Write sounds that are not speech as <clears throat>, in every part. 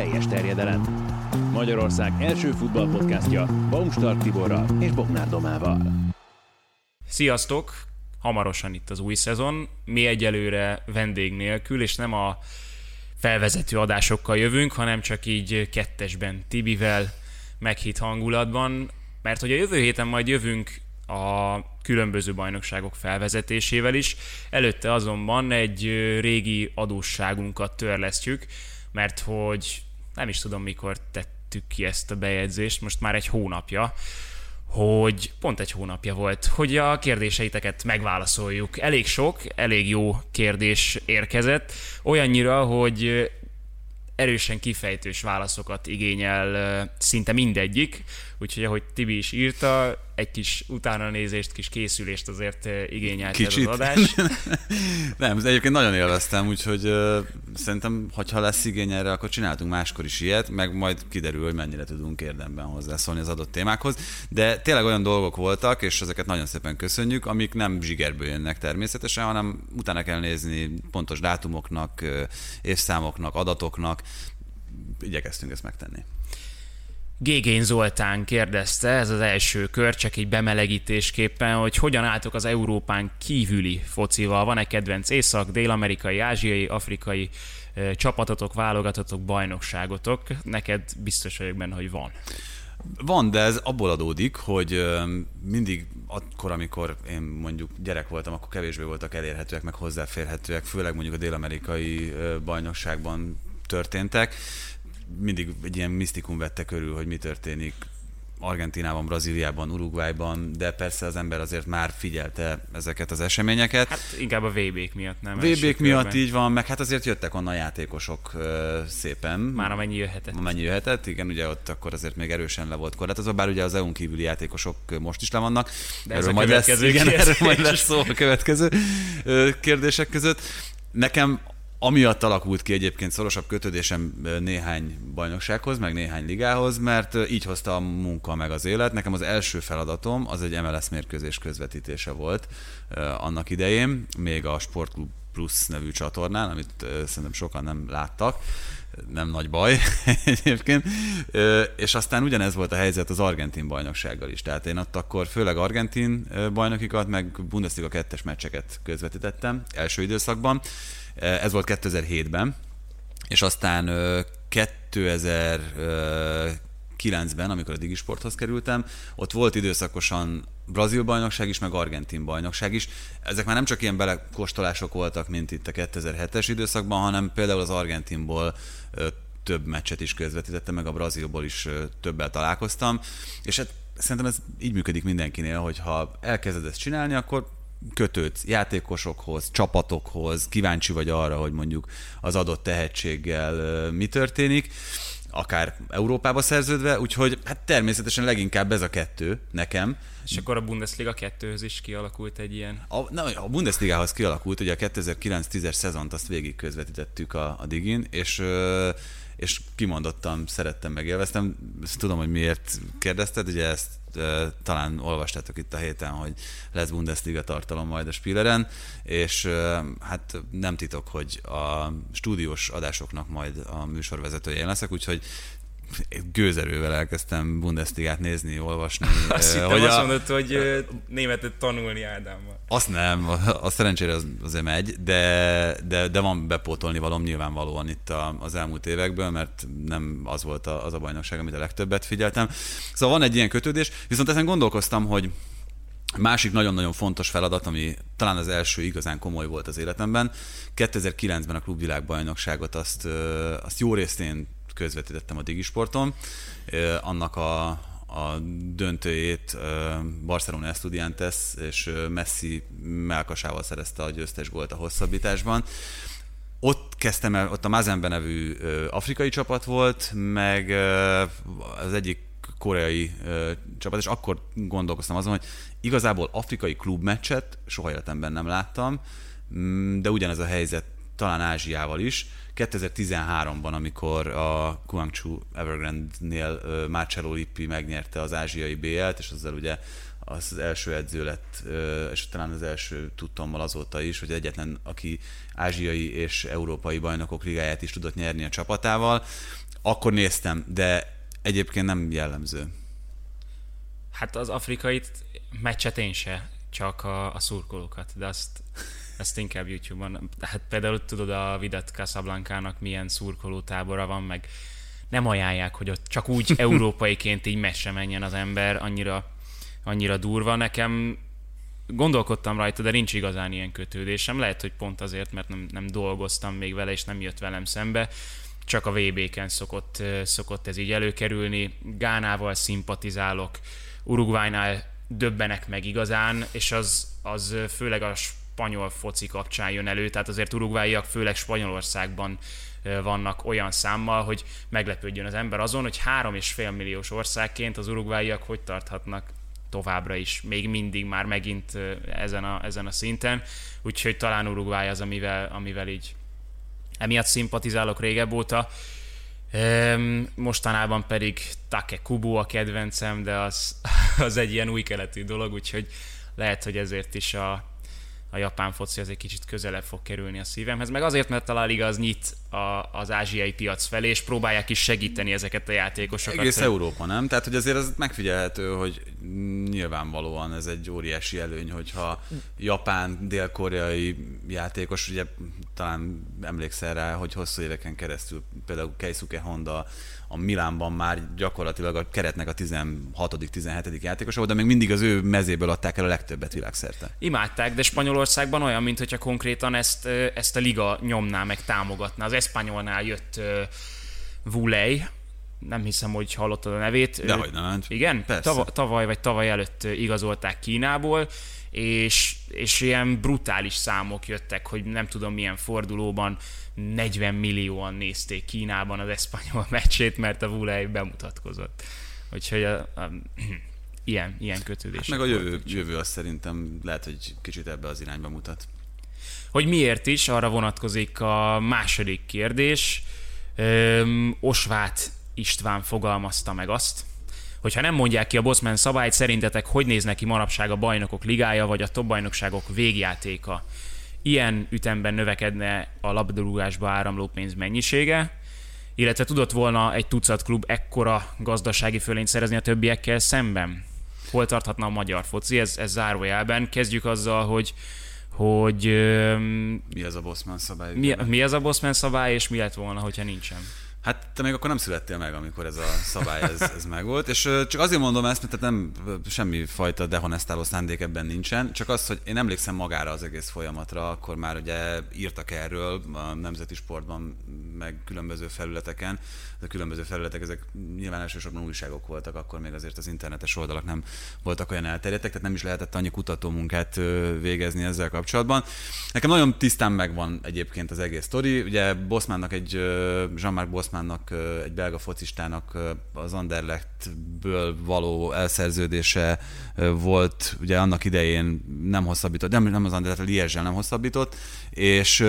Teljes terjedelem. Magyarország első futballpodcastja Baumstark Tiborral és Bognár Domával. Sziasztok! Hamarosan itt az új szezon. Mi egyelőre vendég nélkül, és nem a felvezető adásokkal jövünk, hanem csak így kettesben Tibivel, meghitt hangulatban, mert hogy a jövő héten majd jövünk a különböző bajnokságok felvezetésével is. Előtte azonban egy régi adósságunkat törlesztjük, mert hogy nem is tudom mikor tettük ki ezt a bejegyzést, most már egy hónapja, hogy pont egy hónapja volt, hogy a kérdéseiteket megválaszoljuk. Elég sok, elég jó kérdés érkezett, olyannyira, hogy erősen kifejtős válaszokat igényel szinte mindegyik, úgyhogy ahogy Tibi is írta, egy kis utána nézést, kis készülést azért igényelt Kicsit. ez az adás. <laughs> Nem, ez egyébként nagyon élveztem, úgyhogy uh, szerintem, hogyha lesz igény erre, akkor csináltunk máskor is ilyet, meg majd kiderül, hogy mennyire tudunk érdemben hozzászólni az adott témákhoz. De tényleg olyan dolgok voltak, és ezeket nagyon szépen köszönjük, amik nem zsigerből jönnek természetesen, hanem utána kell nézni pontos dátumoknak, évszámoknak, adatoknak. Igyekeztünk ezt megtenni. Gégén Zoltán kérdezte, ez az első kör, csak egy bemelegítésképpen, hogy hogyan álltok az Európán kívüli focival. Van-e kedvenc észak, dél-amerikai, ázsiai, afrikai e, csapatotok, válogatotok, bajnokságotok? Neked biztos vagyok benne, hogy van. Van, de ez abból adódik, hogy mindig akkor, amikor én mondjuk gyerek voltam, akkor kevésbé voltak elérhetőek, meg hozzáférhetőek, főleg mondjuk a dél-amerikai bajnokságban történtek mindig egy ilyen misztikum vette körül, hogy mi történik Argentinában, Brazíliában, Uruguayban, de persze az ember azért már figyelte ezeket az eseményeket. Hát inkább a VB-k miatt, nem? VB-k miatt így van, meg hát azért jöttek onnan játékosok szépen. Már amennyi jöhetett. Amennyi jöhetett, igen, ugye ott akkor azért még erősen le volt korlátozva, bár ugye az EU-n kívüli játékosok most is le vannak. De erről ez majd lesz, igen, erről majd lesz szó a következő kérdések között. Nekem Amiatt alakult ki egyébként szorosabb kötődésem néhány bajnoksághoz, meg néhány ligához, mert így hozta a munka meg az élet. Nekem az első feladatom az egy MLS mérkőzés közvetítése volt annak idején, még a Sportklub Plus nevű csatornán, amit szerintem sokan nem láttak nem nagy baj <laughs> egyébként. És aztán ugyanez volt a helyzet az argentin bajnoksággal is. Tehát én ott akkor főleg argentin bajnokikat, meg Bundesliga kettes meccseket közvetítettem első időszakban. Ez volt 2007-ben, és aztán 2009-ben, amikor a Digisporthoz kerültem, ott volt időszakosan brazil bajnokság is, meg argentin bajnokság is. Ezek már nem csak ilyen belekóstolások voltak, mint itt a 2007-es időszakban, hanem például az argentinból több meccset is közvetítettem, meg a brazilból is többel találkoztam, és hát szerintem ez így működik mindenkinél, hogy ha elkezded ezt csinálni, akkor kötődsz játékosokhoz, csapatokhoz, kíváncsi vagy arra, hogy mondjuk az adott tehetséggel mi történik, akár Európába szerződve, úgyhogy hát természetesen leginkább ez a kettő nekem. És akkor a Bundesliga 2-höz is kialakult egy ilyen? A, na, a Bundesligához kialakult, ugye a 2009-10-es szezont azt végig közvetítettük a, a Digin, és és kimondottan szerettem, meg élveztem. Tudom, hogy miért kérdezted, ugye ezt talán olvastátok itt a héten, hogy lesz Bundesliga tartalom majd a Spieleren, és hát nem titok, hogy a stúdiós adásoknak majd a műsorvezetője leszek, úgyhogy gőzerővel elkezdtem Bundesligát nézni, olvasni. <laughs> Azt hittem, hogy azt a... mondod, hogy németet tanulni Ádámmal. Azt nem, a szerencsére az, azért megy, de, de, de van bepótolni valom nyilvánvalóan itt a, az elmúlt évekből, mert nem az volt a, az a bajnokság, amit a legtöbbet figyeltem. Szóval van egy ilyen kötődés, viszont ezen gondolkoztam, hogy Másik nagyon-nagyon fontos feladat, ami talán az első igazán komoly volt az életemben, 2009-ben a klubvilágbajnokságot azt, azt jó részt én közvetítettem a Digisporton. Annak a, a döntőjét Barcelona Estudiantes, és Messi melkasával szerezte a győztes gólt a hosszabbításban. Ott kezdtem el, ott a Mazenbe nevű afrikai csapat volt, meg az egyik koreai csapat, és akkor gondolkoztam azon, hogy igazából afrikai klubmeccset soha életemben nem láttam, de ugyanez a helyzet talán Ázsiával is. 2013-ban, amikor a Guangzhou Evergrande-nél Marcello Lippi megnyerte az ázsiai BL-t, és azzal ugye az, az első edző lett, és talán az első tudtommal azóta is, hogy egyetlen, aki ázsiai és európai bajnokok ligáját is tudott nyerni a csapatával. Akkor néztem, de egyébként nem jellemző. Hát az afrikai meccset én se, csak a, a szurkolókat, de azt ezt inkább YouTube-on. Hát például tudod, a Vidat Casablanca-nak milyen szurkoló tábora van, meg nem ajánlják, hogy ott csak úgy <laughs> európaiként így messze menjen az ember, annyira, annyira durva. Nekem gondolkodtam rajta, de nincs igazán ilyen kötődésem. Lehet, hogy pont azért, mert nem, nem dolgoztam még vele, és nem jött velem szembe. Csak a VB-ken szokott, szokott ez így előkerülni. Gánával szimpatizálok, Uruguaynál döbbenek meg igazán, és az, az főleg a spanyol foci kapcsán jön elő, tehát azért urugváiak főleg Spanyolországban vannak olyan számmal, hogy meglepődjön az ember azon, hogy három és fél milliós országként az urugváiak hogy tarthatnak továbbra is, még mindig már megint ezen a, ezen a szinten, úgyhogy talán Uruguay az, amivel, amivel így emiatt szimpatizálok régebb óta. Mostanában pedig Take Kubo a kedvencem, de az, <laughs> az egy ilyen új keletű dolog, úgyhogy lehet, hogy ezért is a, a japán foci az egy kicsit közelebb fog kerülni a szívemhez, meg azért, mert talán igaz nyit a, az ázsiai piac felé, és próbálják is segíteni ezeket a játékosokat. Egész Európa, nem? Tehát, hogy azért az megfigyelhető, hogy nyilvánvalóan ez egy óriási előny, hogyha japán, dél-koreai játékos, ugye talán emlékszel rá, hogy hosszú éveken keresztül például Keisuke Honda a Milánban már gyakorlatilag a keretnek a 16.-17. játékosa de még mindig az ő mezéből adták el a legtöbbet világszerte. Imádták, de Spanyolországban olyan, mintha konkrétan ezt, ezt a liga nyomná, meg támogatná. Az Espanyolnál jött Vulej, nem hiszem, hogy hallottad a nevét. Dehogy nem. Igen? Persze. tavaly vagy tavaly előtt igazolták Kínából, és, és ilyen brutális számok jöttek, hogy nem tudom milyen fordulóban 40 millióan nézték Kínában az eszpanyol <laughs> meccsét, mert a Vulej bemutatkozott. Úgyhogy a, a, <clears throat> ilyen, ilyen kötődés. Hát meg a jövő, jövő az szerintem lehet, hogy kicsit ebbe az irányba mutat. Hogy miért is, arra vonatkozik a második kérdés. Öm, Osvát István fogalmazta meg azt, hogyha nem mondják ki a Bosman szabályt, szerintetek hogy néz neki manapság a bajnokok ligája, vagy a top bajnokságok végjátéka? Ilyen ütemben növekedne a labdarúgásba áramló pénz mennyisége, illetve tudott volna egy tucat klub ekkora gazdasági fölényt szerezni a többiekkel szemben? Hol tarthatna a magyar foci? Ez, ez zárójelben. Kezdjük azzal, hogy hogy... Mi az a Bosman szabály? Mi, mi az a Bosman szabály, és mi lett volna, hogyha nincsen? Hát te még akkor nem születtél meg, amikor ez a szabály ez, ez megvolt, és csak azért mondom ezt, mert nem semmi fajta dehonestáló szándék ebben nincsen, csak az, hogy én emlékszem magára az egész folyamatra, akkor már ugye írtak erről a nemzeti sportban, meg különböző felületeken, de különböző felületek, ezek nyilván elsősorban újságok voltak, akkor még azért az internetes oldalak nem voltak olyan elterjedtek, tehát nem is lehetett annyi kutatómunkát végezni ezzel kapcsolatban. Nekem nagyon tisztán megvan egyébként az egész sztori, ugye Boszmánnak egy, Jean-Marc Boszmánnak, egy belga focistának az Anderlechtből való elszerződése volt, ugye annak idején nem hosszabbított, nem, nem az Anderlecht, a liège nem hosszabbított, és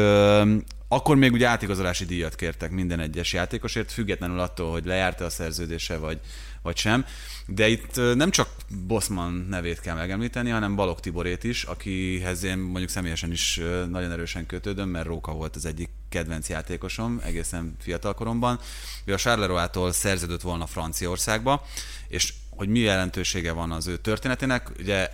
akkor még ugye átigazolási díjat kértek minden egyes játékosért, függetlenül attól, hogy lejárta a szerződése, vagy, vagy sem. De itt nem csak Bosman nevét kell megemlíteni, hanem Balog Tiborét is, akihez én mondjuk személyesen is nagyon erősen kötődöm, mert Róka volt az egyik kedvenc játékosom egészen fiatal koromban. Ő a Charleroi-tól szerződött volna Franciaországba, és hogy mi jelentősége van az ő történetének, ugye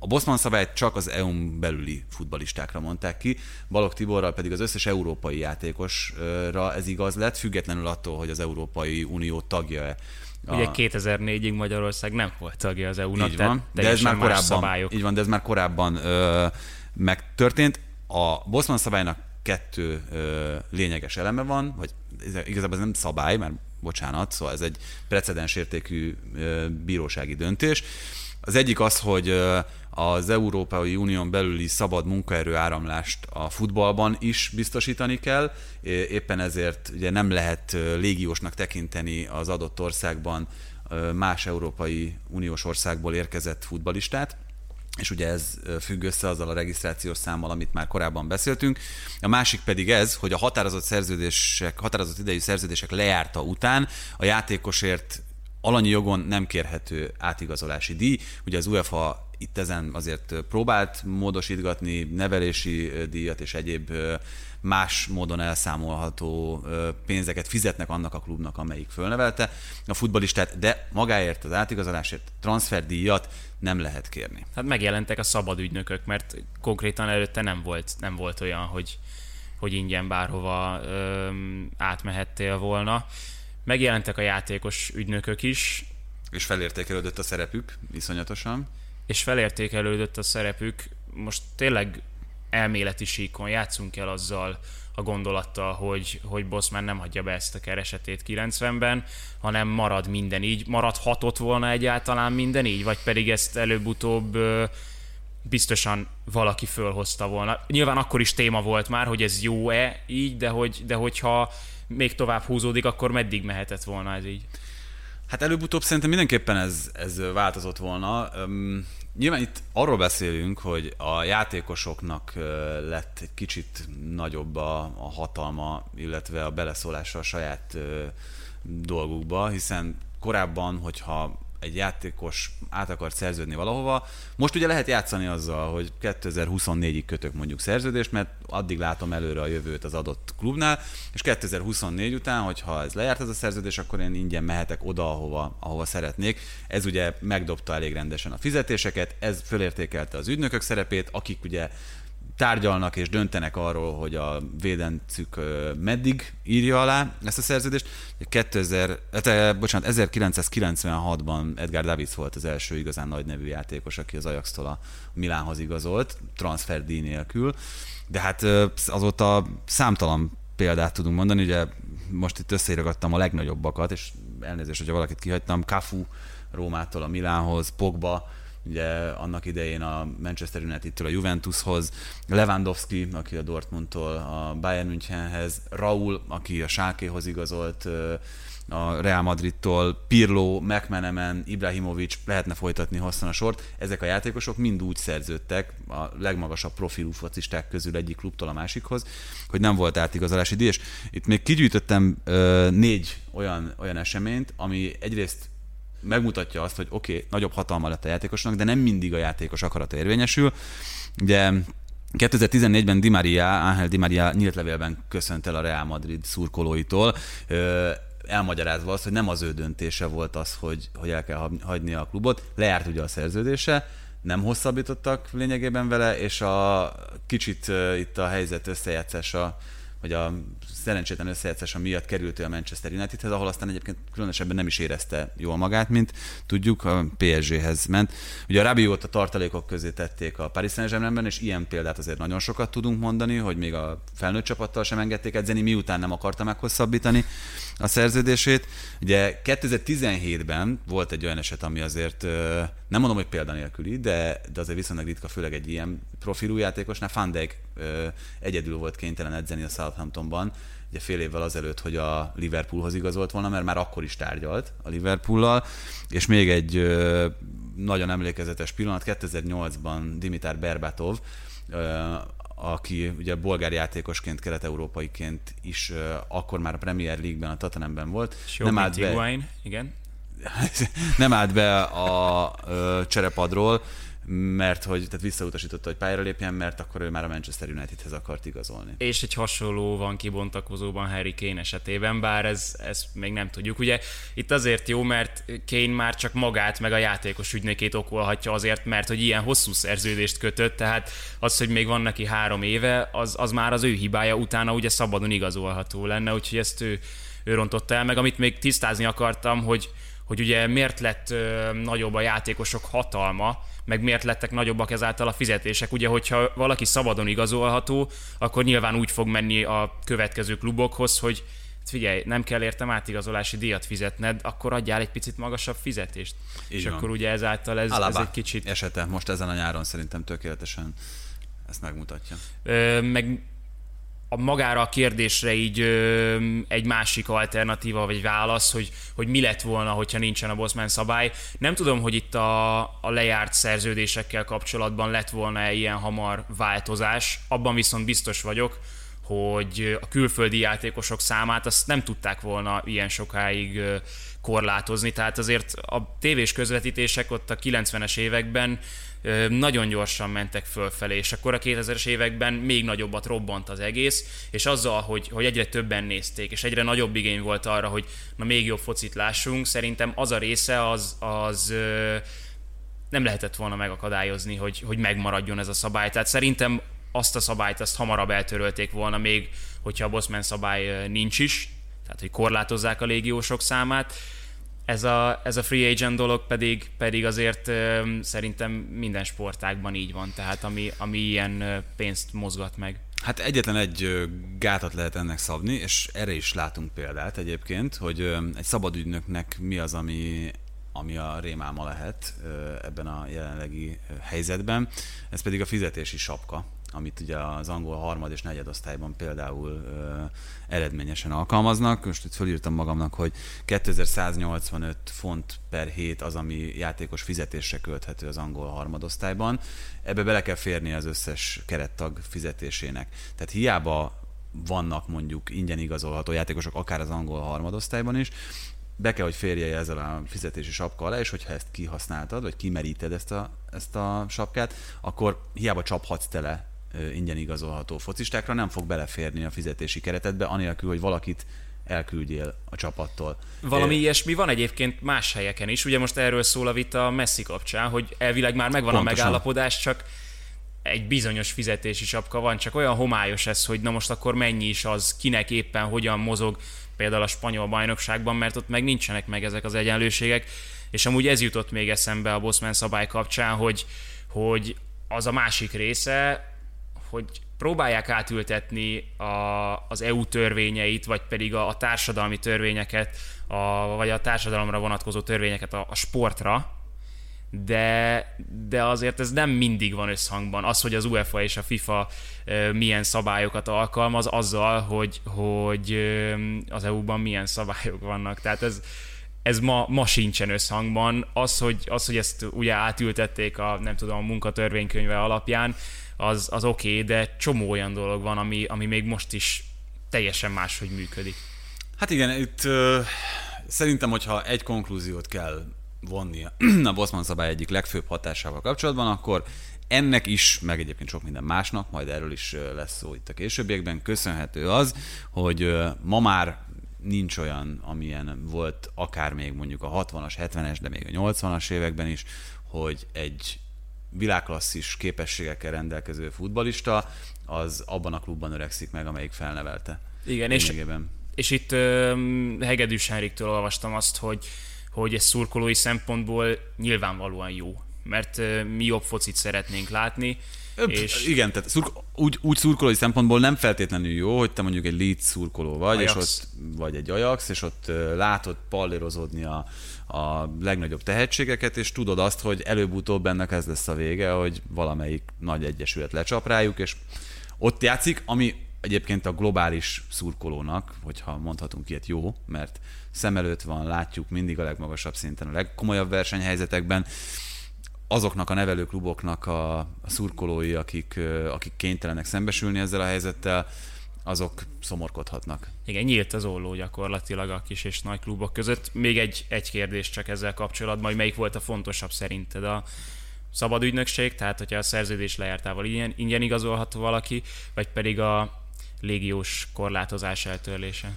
a Bosman szabályt csak az EU-n belüli futbalistákra mondták ki, Balog Tiborral pedig az összes európai játékosra ez igaz lett, függetlenül attól, hogy az Európai Unió tagja-e. A... Ugye 2004-ig Magyarország nem volt tagja az EU-nak, így van, de ez már korábban, szabályok. Így van, de ez már korábban ö, megtörtént. A Bosman szabálynak kettő ö, lényeges eleme van, vagy igazából ez nem szabály, mert bocsánat, szóval ez egy precedensértékű bírósági döntés. Az egyik az, hogy az Európai Unión belüli szabad munkaerő áramlást a futballban is biztosítani kell. Éppen ezért ugye nem lehet légiósnak tekinteni az adott országban más Európai Uniós országból érkezett futbalistát és ugye ez függ össze azzal a regisztrációs számmal, amit már korábban beszéltünk. A másik pedig ez, hogy a határozott szerződések, határozott idejű szerződések lejárta után a játékosért alanyi jogon nem kérhető átigazolási díj. Ugye az UEFA itt ezen azért próbált módosítgatni nevelési díjat és egyéb más módon elszámolható pénzeket fizetnek annak a klubnak, amelyik fölnevelte a futbalistát, de magáért az átigazolásért transferdíjat nem lehet kérni. Hát megjelentek a szabad ügynökök, mert konkrétan előtte nem volt, nem volt olyan, hogy, hogy ingyen bárhova öm, átmehettél volna. Megjelentek a játékos ügynökök is. És felértékelődött a szerepük viszonyatosan. És felértékelődött a szerepük. Most tényleg elméleti síkon játszunk el azzal a gondolattal, hogy, hogy Bossman nem hagyja be ezt a keresetét 90-ben, hanem marad minden így. Maradhatott volna egyáltalán minden így, vagy pedig ezt előbb-utóbb biztosan valaki fölhozta volna. Nyilván akkor is téma volt már, hogy ez jó-e így, de, hogy, de hogyha még tovább húzódik, akkor meddig mehetett volna ez így? Hát előbb-utóbb szerintem mindenképpen ez, ez változott volna. Nyilván itt arról beszélünk, hogy a játékosoknak lett egy kicsit nagyobb a, a hatalma, illetve a beleszólása a saját dolgukba, hiszen korábban, hogyha egy játékos át akart szerződni valahova. Most ugye lehet játszani azzal, hogy 2024-ig kötök mondjuk szerződést, mert addig látom előre a jövőt az adott klubnál, és 2024 után, hogyha ez lejárt ez a szerződés, akkor én ingyen mehetek oda, ahova, ahova szeretnék. Ez ugye megdobta elég rendesen a fizetéseket, ez fölértékelte az ügynökök szerepét, akik ugye tárgyalnak és döntenek arról, hogy a védencük meddig írja alá ezt a szerződést. 2000, hát, bocsánat, 1996-ban Edgar Davids volt az első igazán nagy nevű játékos, aki az Ajax-tól a Milánhoz igazolt, transferdíj nélkül. De hát azóta számtalan példát tudunk mondani, ugye most itt összeírogattam a legnagyobbakat, és elnézést, hogyha valakit kihagytam, Cafu Rómától a Milánhoz, Pogba, ugye annak idején a Manchester United-től a Juventushoz, Lewandowski, aki a Dortmundtól a Bayern Münchenhez, Raúl, aki a Schalkehoz igazolt, a Real Madridtól, Pirlo, McManaman, Ibrahimovic, lehetne folytatni hosszan a sort. Ezek a játékosok mind úgy szerződtek a legmagasabb profilú focisták közül egyik klubtól a másikhoz, hogy nem volt átigazolási díj. És itt még kigyűjtöttem uh, négy olyan, olyan eseményt, ami egyrészt megmutatja azt, hogy oké, okay, nagyobb hatalma lett a játékosnak, de nem mindig a játékos akarata érvényesül. Ugye 2014-ben Di Maria, Ángel Di Maria nyílt levélben köszönt el a Real Madrid szurkolóitól, elmagyarázva azt, hogy nem az ő döntése volt az, hogy, hogy el kell hagyni a klubot. Lejárt ugye a szerződése, nem hosszabbítottak lényegében vele, és a kicsit itt a helyzet összejátszása, vagy a szerencsétlen összejátszása miatt került ő a Manchester Unitedhez, ahol aztán egyébként különösebben nem is érezte jól magát, mint tudjuk, a PSG-hez ment. Ugye a Rabiot a tartalékok közé tették a Paris Saint-Germainben, és ilyen példát azért nagyon sokat tudunk mondani, hogy még a felnőtt csapattal sem engedték edzeni, miután nem akarta meghosszabbítani a szerződését. Ugye 2017-ben volt egy olyan eset, ami azért nem mondom, hogy példanélküli, de, de azért viszonylag ritka, főleg egy ilyen profilú játékosnál. Van Dijk egyedül volt kénytelen edzeni a Southamptonban, ugye fél évvel azelőtt, hogy a Liverpoolhoz igazolt volna, mert már akkor is tárgyalt a Liverpoollal, és még egy nagyon emlékezetes pillanat, 2008-ban Dimitar Berbatov, aki ugye bolgár játékosként, kelet-európaiként is akkor már a Premier League-ben, a Tottenhamben volt. nem állt be, igen. <laughs> nem állt be a, a cserepadról, mert hogy tehát visszautasította, hogy pályára lépjen, mert akkor ő már a Manchester Unitedhez akart igazolni. És egy hasonló van kibontakozóban Harry Kane esetében, bár ez, ez még nem tudjuk. Ugye itt azért jó, mert Kane már csak magát meg a játékos ügynökét okolhatja azért, mert hogy ilyen hosszú szerződést kötött, tehát az, hogy még van neki három éve, az, az már az ő hibája, utána ugye szabadon igazolható lenne, úgyhogy ezt ő, ő rontotta el, meg amit még tisztázni akartam, hogy hogy ugye miért lett ö, nagyobb a játékosok hatalma, meg miért lettek nagyobbak ezáltal a fizetések. Ugye, hogyha valaki szabadon igazolható, akkor nyilván úgy fog menni a következő klubokhoz, hogy figyelj, nem kell értem átigazolási díjat fizetned, akkor adjál egy picit magasabb fizetést. Így és van. akkor ugye ezáltal ez, ez egy kicsit... esete most ezen a nyáron szerintem tökéletesen ezt megmutatja. Ö, meg a magára a kérdésre így ö, egy másik alternatíva vagy válasz, hogy, hogy mi lett volna, hogyha nincsen a Bosman szabály. Nem tudom, hogy itt a, a lejárt szerződésekkel kapcsolatban lett volna ilyen hamar változás, abban viszont biztos vagyok, hogy a külföldi játékosok számát azt nem tudták volna ilyen sokáig korlátozni, tehát azért a tévés közvetítések ott a 90-es években nagyon gyorsan mentek fölfelé, és akkor a 2000-es években még nagyobbat robbant az egész, és azzal, hogy, hogy egyre többen nézték, és egyre nagyobb igény volt arra, hogy na még jobb focit lássunk, szerintem az a része az, az nem lehetett volna megakadályozni, hogy, hogy megmaradjon ez a szabály. Tehát szerintem azt a szabályt azt hamarabb eltörölték volna még, hogyha a Bosman szabály nincs is, tehát hogy korlátozzák a légiósok számát. Ez a, ez a free agent dolog pedig, pedig azért szerintem minden sportágban így van, tehát ami, ami ilyen pénzt mozgat meg. Hát egyetlen egy gátat lehet ennek szabni, és erre is látunk példát egyébként, hogy egy szabadügynöknek mi az, ami, ami a rémáma lehet ebben a jelenlegi helyzetben. Ez pedig a fizetési sapka, amit ugye az angol harmad és negyedosztályban például ö, eredményesen alkalmaznak. Most itt fölírtam magamnak, hogy 2185 font per hét az, ami játékos fizetésre költhető az angol harmadosztályban. Ebbe bele kell férni az összes kerettag fizetésének. Tehát hiába vannak mondjuk ingyen igazolható játékosok, akár az angol harmadosztályban is, be kell, hogy férje ezzel a fizetési sapka alá, és hogyha ezt kihasználtad, vagy kimeríted ezt a, ezt a sapkát, akkor hiába csaphatsz tele ingyen igazolható focistákra, nem fog beleférni a fizetési keretedbe, anélkül, hogy valakit elküldjél a csapattól. Valami é... ilyesmi van egyébként más helyeken is. Ugye most erről szól a vita a Messi kapcsán, hogy elvileg már megvan Pontosan. a megállapodás, csak egy bizonyos fizetési sapka van, csak olyan homályos ez, hogy na most akkor mennyi is az, kinek éppen hogyan mozog például a spanyol bajnokságban, mert ott meg nincsenek meg ezek az egyenlőségek. És amúgy ez jutott még eszembe a Bosman szabály kapcsán, hogy, hogy az a másik része, hogy próbálják átültetni a, az EU törvényeit, vagy pedig a, a társadalmi törvényeket, a, vagy a társadalomra vonatkozó törvényeket a, a sportra, de, de azért ez nem mindig van összhangban. Az, hogy az UEFA és a FIFA milyen szabályokat alkalmaz, azzal, hogy, hogy az EU-ban milyen szabályok vannak. Tehát ez, ez ma, ma sincsen összhangban. Az hogy, az, hogy ezt ugye átültették a, nem tudom, a munkatörvénykönyve alapján, az, az oké, okay, de csomó olyan dolog van, ami, ami még most is teljesen máshogy működik. Hát igen, itt uh, szerintem, hogyha egy konklúziót kell vonni a Bosman szabály egyik legfőbb hatásával kapcsolatban, akkor ennek is, meg egyébként sok minden másnak, majd erről is lesz szó itt a későbbiekben, köszönhető az, hogy ma már nincs olyan, amilyen volt akár még mondjuk a 60-as, 70-es, de még a 80-as években is, hogy egy világklasszis képességekkel rendelkező futbalista, az abban a klubban öregszik meg, amelyik felnevelte. Igen, és, és itt uh, Hegedűs Henriktől olvastam azt, hogy, hogy ez szurkolói szempontból nyilvánvalóan jó, mert uh, mi jobb focit szeretnénk látni. És... Igen, tehát szurk, úgy, úgy szurkolói szempontból nem feltétlenül jó, hogy te mondjuk egy Leeds szurkoló vagy, Ajax. és ott, vagy egy Ajax, és ott látod pallérozódni a, a legnagyobb tehetségeket, és tudod azt, hogy előbb-utóbb ennek ez lesz a vége, hogy valamelyik nagy egyesület lecsap rájuk, és ott játszik, ami egyébként a globális szurkolónak, hogyha mondhatunk ilyet, jó, mert szem előtt van, látjuk mindig a legmagasabb szinten, a legkomolyabb versenyhelyzetekben, azoknak a nevelőkluboknak a, a szurkolói, akik, akik kénytelenek szembesülni ezzel a helyzettel, azok szomorkodhatnak. Igen, nyílt az olló gyakorlatilag a kis és nagy klubok között. Még egy, egy kérdés csak ezzel kapcsolatban, hogy melyik volt a fontosabb szerinted a szabad ügynökség, tehát hogyha a szerződés lejártával ingyen, ingyen igazolható valaki, vagy pedig a légiós korlátozás eltörlése?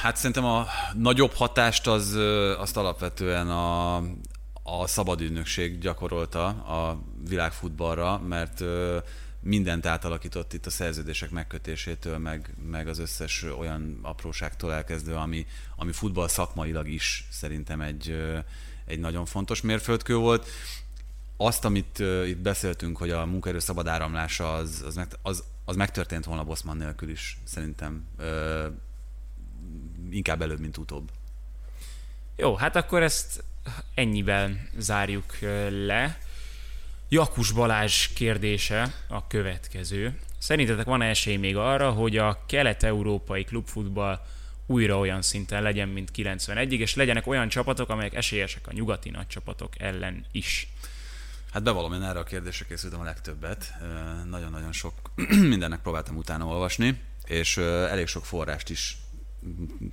Hát szerintem a nagyobb hatást az, azt alapvetően a, a szabad ügynökség gyakorolta a világfutballra, mert mindent átalakított itt a szerződések megkötésétől, meg, meg az összes olyan apróságtól elkezdve, ami, ami futball szakmailag is szerintem egy, egy nagyon fontos mérföldkő volt. Azt, amit itt beszéltünk, hogy a munkaerő szabad áramlása az, az, meg, az, az megtörtént volna Bosman nélkül is, szerintem inkább előbb, mint utóbb. Jó, hát akkor ezt ennyiben zárjuk le. Jakus Balázs kérdése a következő. Szerintetek van esély még arra, hogy a kelet-európai klubfutball újra olyan szinten legyen, mint 91-ig, és legyenek olyan csapatok, amelyek esélyesek a nyugati nagy ellen is? Hát bevallom, én erre a kérdésre készültem a legtöbbet. Nagyon-nagyon sok <clears throat> mindennek próbáltam utána olvasni, és elég sok forrást is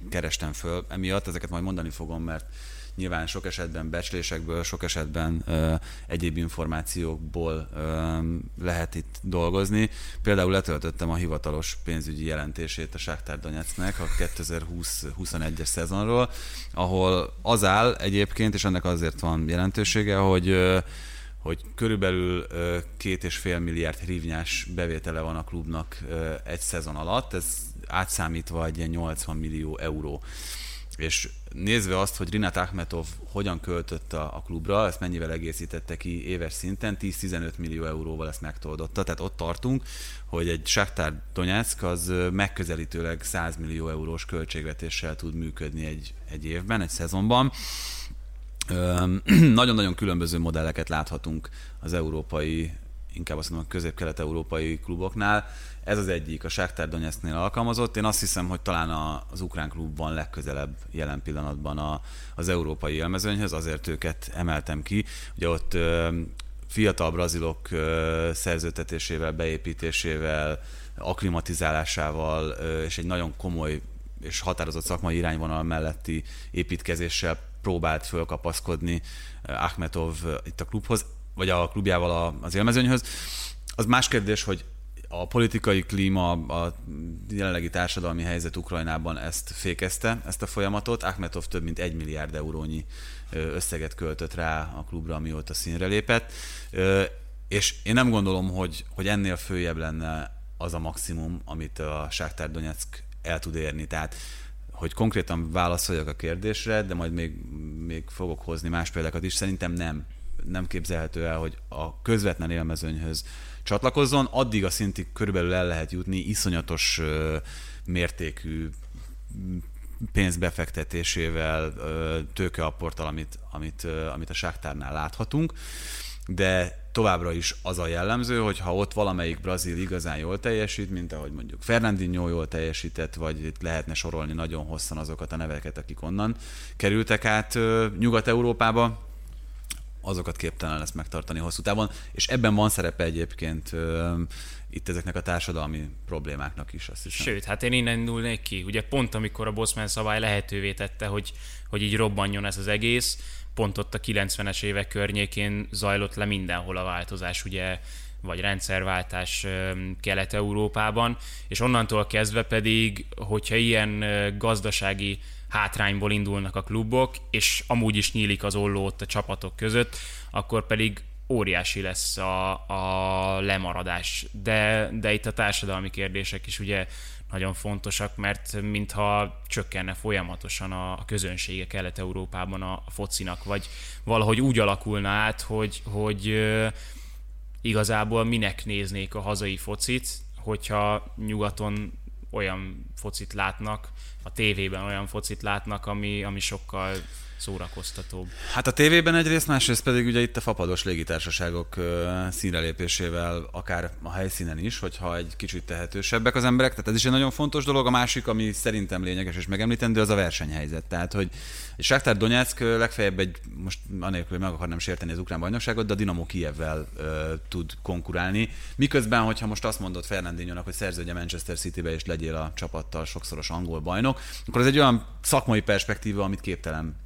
kerestem föl emiatt, ezeket majd mondani fogom, mert nyilván sok esetben becslésekből, sok esetben ö, egyéb információkból ö, lehet itt dolgozni. Például letöltöttem a hivatalos pénzügyi jelentését a Sáktár Donetsknek a 2020-21-es szezonról, ahol az áll egyébként, és ennek azért van jelentősége, hogy ö, hogy körülbelül két és fél milliárd hrivnyás bevétele van a klubnak egy szezon alatt, ez átszámítva egy ilyen 80 millió euró. És nézve azt, hogy Rinat Akhmetov hogyan költött a, klubra, ezt mennyivel egészítette ki éves szinten, 10-15 millió euróval ezt megtoldotta. Tehát ott tartunk, hogy egy Shakhtar Donetsk az megközelítőleg 100 millió eurós költségvetéssel tud működni egy, egy évben, egy szezonban. <clears throat> Nagyon-nagyon különböző modelleket láthatunk az európai, inkább azt mondom a közép-kelet-európai kluboknál. Ez az egyik, a Shakhtar Donetsknél alkalmazott. Én azt hiszem, hogy talán az ukrán klubban legközelebb jelen pillanatban a, az európai élmezőnyhöz, azért őket emeltem ki. Ugye ott fiatal brazilok szerzőtetésével, beépítésével, aklimatizálásával és egy nagyon komoly és határozott szakmai irányvonal melletti építkezéssel próbált fölkapaszkodni Ahmetov itt a klubhoz, vagy a klubjával az élmezőnyhöz. Az más kérdés, hogy a politikai klíma, a jelenlegi társadalmi helyzet Ukrajnában ezt fékezte, ezt a folyamatot. Akhmetov több mint egy milliárd eurónyi összeget költött rá a klubra, amióta színre lépett. És én nem gondolom, hogy, hogy ennél följebb lenne az a maximum, amit a Sáktár Donetsk el tud érni. Tehát hogy konkrétan válaszoljak a kérdésre, de majd még, még fogok hozni más példákat is, szerintem nem. Nem képzelhető el, hogy a közvetlen élmezőnyhöz csatlakozzon, addig a szintig körülbelül el lehet jutni iszonyatos mértékű pénzbefektetésével, tőkeapporttal, amit, amit, amit a sáktárnál láthatunk, de továbbra is az a jellemző, hogy ha ott valamelyik brazil igazán jól teljesít, mint ahogy mondjuk Fernandinho jól teljesített, vagy itt lehetne sorolni nagyon hosszan azokat a neveket, akik onnan kerültek át Nyugat-Európába, azokat képtelen lesz megtartani hosszú távon, és ebben van szerepe egyébként itt ezeknek a társadalmi problémáknak is, azt hiszem. Sőt, hát én innen indulnék ki. Ugye pont amikor a Bosman szabály lehetővé tette, hogy, hogy így robbanjon ez az egész, pont ott a 90-es évek környékén zajlott le mindenhol a változás, ugye vagy rendszerváltás Kelet-Európában, és onnantól kezdve pedig, hogyha ilyen gazdasági hátrányból indulnak a klubok, és amúgy is nyílik az olló ott a csapatok között, akkor pedig óriási lesz a, a lemaradás. De, de itt a társadalmi kérdések is ugye nagyon fontosak, mert mintha csökkenne folyamatosan a, a közönsége Kelet-Európában a, a focinak, vagy valahogy úgy alakulna át, hogy, hogy igazából minek néznék a hazai focit, hogyha nyugaton olyan focit látnak, a tévében olyan focit látnak, ami, ami sokkal szórakoztatóbb. Hát a tévében egyrészt, másrészt pedig ugye itt a fapados légitársaságok színrelépésével, akár a helyszínen is, hogyha egy kicsit tehetősebbek az emberek, tehát ez is egy nagyon fontos dolog. A másik, ami szerintem lényeges és megemlítendő, az a versenyhelyzet. Tehát, hogy egy Shakhtar Donetsk legfeljebb egy, most anélkül, hogy meg akarnám sérteni az ukrán bajnokságot, de a Dinamo Kievvel ö, tud konkurálni. Miközben, hogyha most azt mondod Fernandinho-nak, hogy szerződje Manchester City-be és legyél a csapattal sokszoros angol bajnok, akkor ez egy olyan szakmai perspektíva, amit képtelen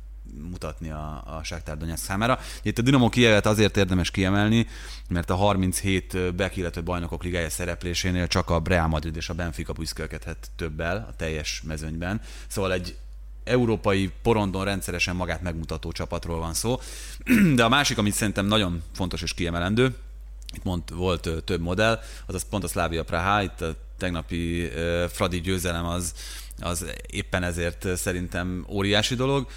mutatni a, a Donetsk számára. Itt a Dinamo Kievet azért érdemes kiemelni, mert a 37 bek, illetve bajnokok ligája szereplésénél csak a Real Madrid és a Benfica büszkölkedhet többel a teljes mezőnyben. Szóval egy európai porondon rendszeresen magát megmutató csapatról van szó. De a másik, amit szerintem nagyon fontos és kiemelendő, itt mond, volt több modell, az az pont a Slavia Praha, itt a tegnapi Fradi győzelem az az éppen ezért szerintem óriási dolog.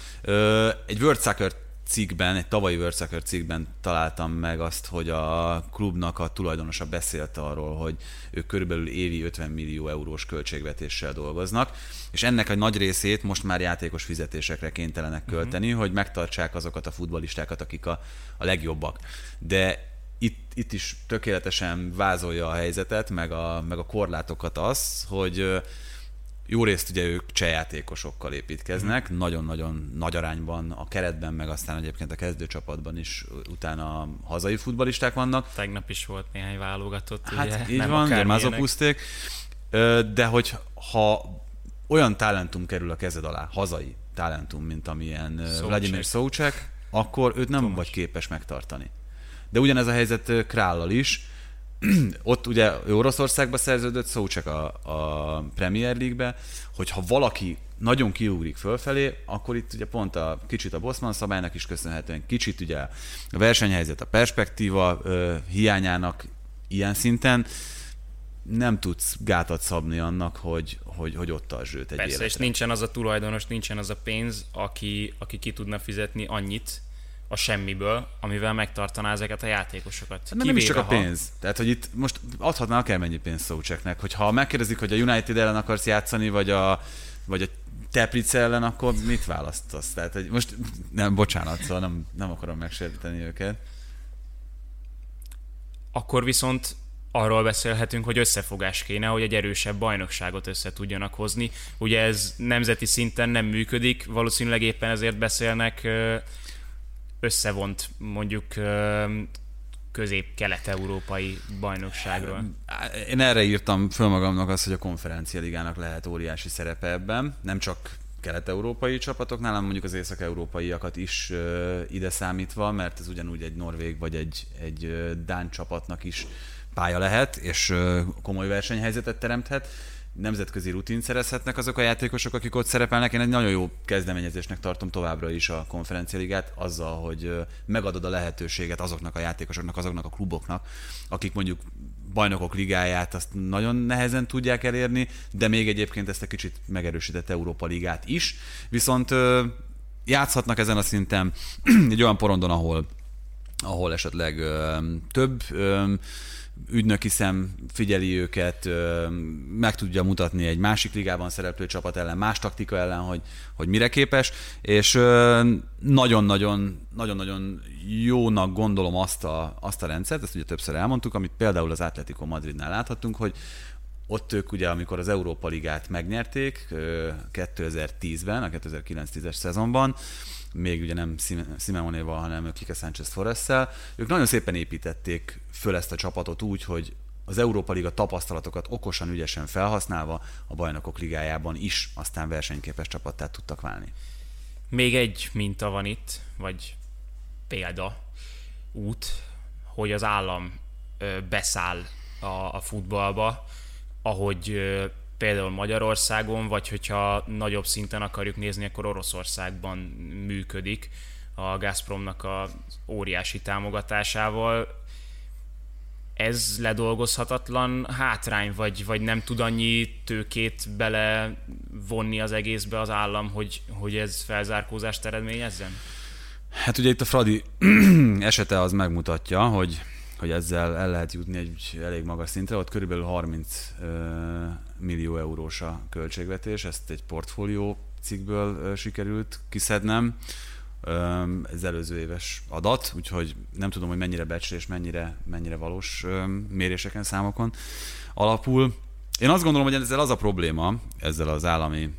Egy World Soccer cikkben, egy tavalyi World Soccer cikkben találtam meg azt, hogy a klubnak a tulajdonosa beszélt arról, hogy ők körülbelül évi 50 millió eurós költségvetéssel dolgoznak, és ennek a nagy részét most már játékos fizetésekre kénytelenek mhm. költeni, uh-huh. hogy megtartsák azokat a futbalistákat, akik a, a legjobbak. De itt, itt is tökéletesen vázolja a helyzetet, meg a, meg a korlátokat az, hogy jó részt ugye ők csehjátékosokkal építkeznek, mm. nagyon-nagyon nagy arányban a keretben, meg aztán egyébként a kezdőcsapatban is utána hazai futbalisták vannak. Tegnap is volt néhány válogatott, Hát ugye, így nem van, de mazopuszték. De hogy ha olyan talentum kerül a kezed alá, hazai talentum, mint amilyen Szócsek. Vladimir Szócsek, akkor őt nem Tomás. vagy képes megtartani. De ugyanez a helyzet Krállal is, <clears throat> ott ugye Oroszországba szerződött szó csak a, a Premier League-be, hogyha valaki nagyon kiugrik fölfelé, akkor itt ugye pont a kicsit a Bosman szabálynak is köszönhetően, kicsit ugye a versenyhelyzet, a perspektíva ö, hiányának ilyen szinten nem tudsz gátat szabni annak, hogy, hogy, hogy ott tartsd őt egy Persze, életre. és nincsen az a tulajdonos, nincsen az a pénz, aki, aki ki tudna fizetni annyit, a semmiből, amivel megtartaná ezeket a játékosokat. Nem, nem is csak a pénz. Ha... Tehát, hogy itt most adhatná akármennyi pénzt Szócseknek, hogyha megkérdezik, hogy a United ellen akarsz játszani, vagy a, vagy a Teplice ellen, akkor mit választasz? Tehát, hogy most nem, bocsánat, szóval nem, nem akarom megsérteni őket. Akkor viszont arról beszélhetünk, hogy összefogás kéne, hogy egy erősebb bajnokságot össze tudjanak hozni. Ugye ez nemzeti szinten nem működik, valószínűleg éppen ezért beszélnek összevont mondjuk közép-kelet-európai bajnokságról. Én erre írtam föl magamnak azt, hogy a konferencia ligának lehet óriási szerepe ebben, nem csak kelet-európai csapatoknál, hanem mondjuk az észak-európaiakat is ide számítva, mert ez ugyanúgy egy norvég vagy egy, egy dán csapatnak is pálya lehet, és komoly versenyhelyzetet teremthet nemzetközi rutin szerezhetnek azok a játékosok, akik ott szerepelnek. Én egy nagyon jó kezdeményezésnek tartom továbbra is a konferencialigát, azzal, hogy megadod a lehetőséget azoknak a játékosoknak, azoknak a kluboknak, akik mondjuk bajnokok ligáját azt nagyon nehezen tudják elérni, de még egyébként ezt a kicsit megerősített Európa ligát is. Viszont játszhatnak ezen a szinten <clears throat> egy olyan porondon, ahol ahol esetleg több ügynöki szem figyeli őket, meg tudja mutatni egy másik ligában szereplő csapat ellen, más taktika ellen, hogy, hogy mire képes, és nagyon-nagyon nagyon-nagyon jónak gondolom azt a, azt a rendszert, ezt ugye többször elmondtuk, amit például az Atletico Madridnál láthatunk, hogy ott ők ugye, amikor az Európa Ligát megnyerték 2010-ben, a 2009-10-es szezonban, még ugye nem Simeonéval, hanem Kike Sánchez forest ők nagyon szépen építették föl ezt a csapatot úgy, hogy az Európa Liga tapasztalatokat okosan, ügyesen felhasználva a bajnokok ligájában is aztán versenyképes csapattá tudtak válni. Még egy minta van itt, vagy példa, út, hogy az állam beszáll a, a futballba, ahogy például Magyarországon, vagy hogyha nagyobb szinten akarjuk nézni, akkor Oroszországban működik a Gazpromnak a óriási támogatásával. Ez ledolgozhatatlan hátrány, vagy, vagy nem tud annyi tőkét bele vonni az egészbe az állam, hogy, hogy ez felzárkózást eredményezzen? Hát ugye itt a Fradi <clears throat> esete az megmutatja, hogy hogy ezzel el lehet jutni egy elég magas szintre, ott körülbelül 30 millió eurós a költségvetés, ezt egy portfólió cikkből sikerült kiszednem. Ez előző éves adat, úgyhogy nem tudom, hogy mennyire becslés, mennyire, mennyire valós méréseken, számokon alapul. Én azt gondolom, hogy ezzel az a probléma, ezzel az állami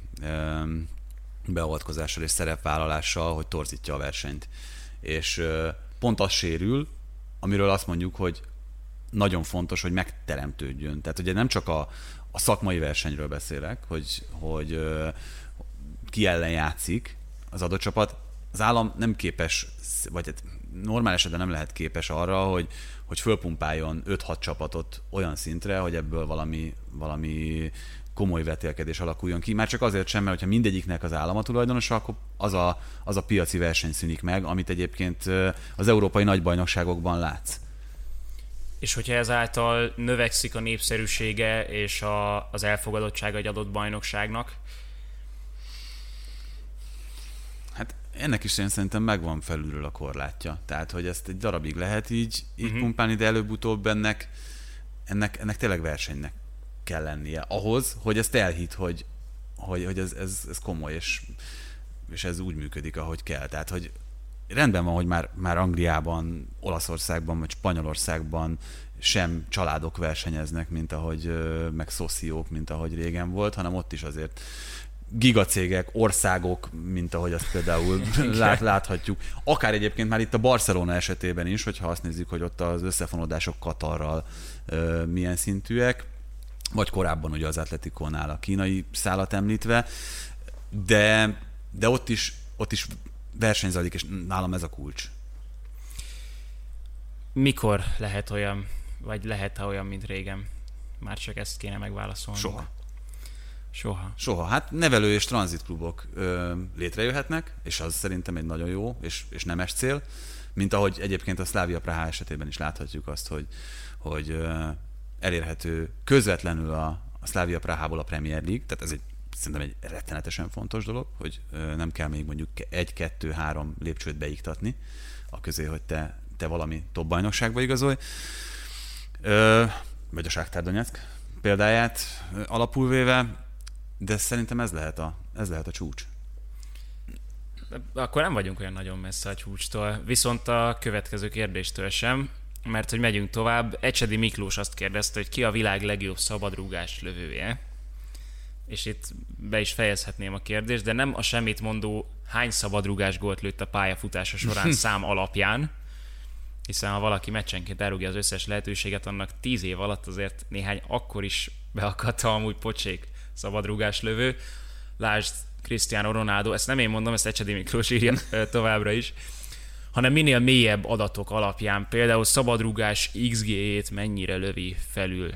beavatkozással és szerepvállalással, hogy torzítja a versenyt. És pont az sérül, amiről azt mondjuk, hogy nagyon fontos, hogy megteremtődjön. Tehát ugye nem csak a, a szakmai versenyről beszélek, hogy, hogy ki ellen játszik az adott csapat, az állam nem képes, vagy hát normál esetben nem lehet képes arra, hogy, hogy fölpumpáljon 5-6 csapatot olyan szintre, hogy ebből valami, valami komoly vetélkedés alakuljon ki. Már csak azért sem, mert ha mindegyiknek az állam a tulajdonosa, akkor az a, az a piaci verseny szűnik meg, amit egyébként az európai nagybajnokságokban látsz. És hogyha ezáltal növekszik a népszerűsége és a, az elfogadottsága egy adott bajnokságnak? Hát ennek is én szerintem megvan felülről a korlátja. Tehát, hogy ezt egy darabig lehet így, így uh-huh. pumpálni, de előbb-utóbb ennek, ennek, ennek tényleg versenynek kell lennie. Ahhoz, hogy ezt elhit, hogy, hogy, hogy ez, ez, ez komoly, és, és ez úgy működik, ahogy kell. Tehát, hogy rendben van, hogy már, már Angliában, Olaszországban vagy Spanyolországban sem családok versenyeznek, mint ahogy meg szociók, mint ahogy régen volt, hanem ott is azért gigacégek, országok, mint ahogy azt például <laughs> lát, láthatjuk. Akár egyébként már itt a Barcelona esetében is, hogyha azt nézzük, hogy ott az összefonódások Katarral ö, milyen szintűek, vagy korábban ugye az Atletikónál a kínai szállat említve, de, de ott is, ott is versenyzalik, és nálam ez a kulcs. Mikor lehet olyan, vagy lehet -e olyan, mint régen? Már csak ezt kéne megválaszolni. Soha. Soha. Soha. Hát nevelő és tranzitklubok ö, létrejöhetnek, és az szerintem egy nagyon jó és, és nemes cél, mint ahogy egyébként a Szlávia Praha esetében is láthatjuk azt, hogy, hogy ö, elérhető közvetlenül a, a Szlávia Prahából a Premier League, tehát ez egy szerintem egy rettenetesen fontos dolog, hogy nem kell még mondjuk egy, kettő, három lépcsőt beiktatni a közé, hogy te, te valami top bajnokságba igazolj. Ö, vagy a Sáktár példáját alapul véve, de szerintem ez lehet a, ez lehet a csúcs. Akkor nem vagyunk olyan nagyon messze a csúcstól, viszont a következő kérdéstől sem, mert hogy megyünk tovább. Ecsedi Miklós azt kérdezte, hogy ki a világ legjobb szabadrúgás lövője. És itt be is fejezhetném a kérdést, de nem a semmit mondó hány szabadrúgás gólt lőtt a pályafutása során <laughs> szám alapján, hiszen ha valaki meccsenként elrúgja az összes lehetőséget, annak tíz év alatt azért néhány akkor is beakadta amúgy pocsék szabadrúgás lövő. Lásd Cristiano Ronaldo, ezt nem én mondom, ezt Ecsedi Miklós írja továbbra is, hanem minél mélyebb adatok alapján, például szabadrúgás XG-ét mennyire lövi felül.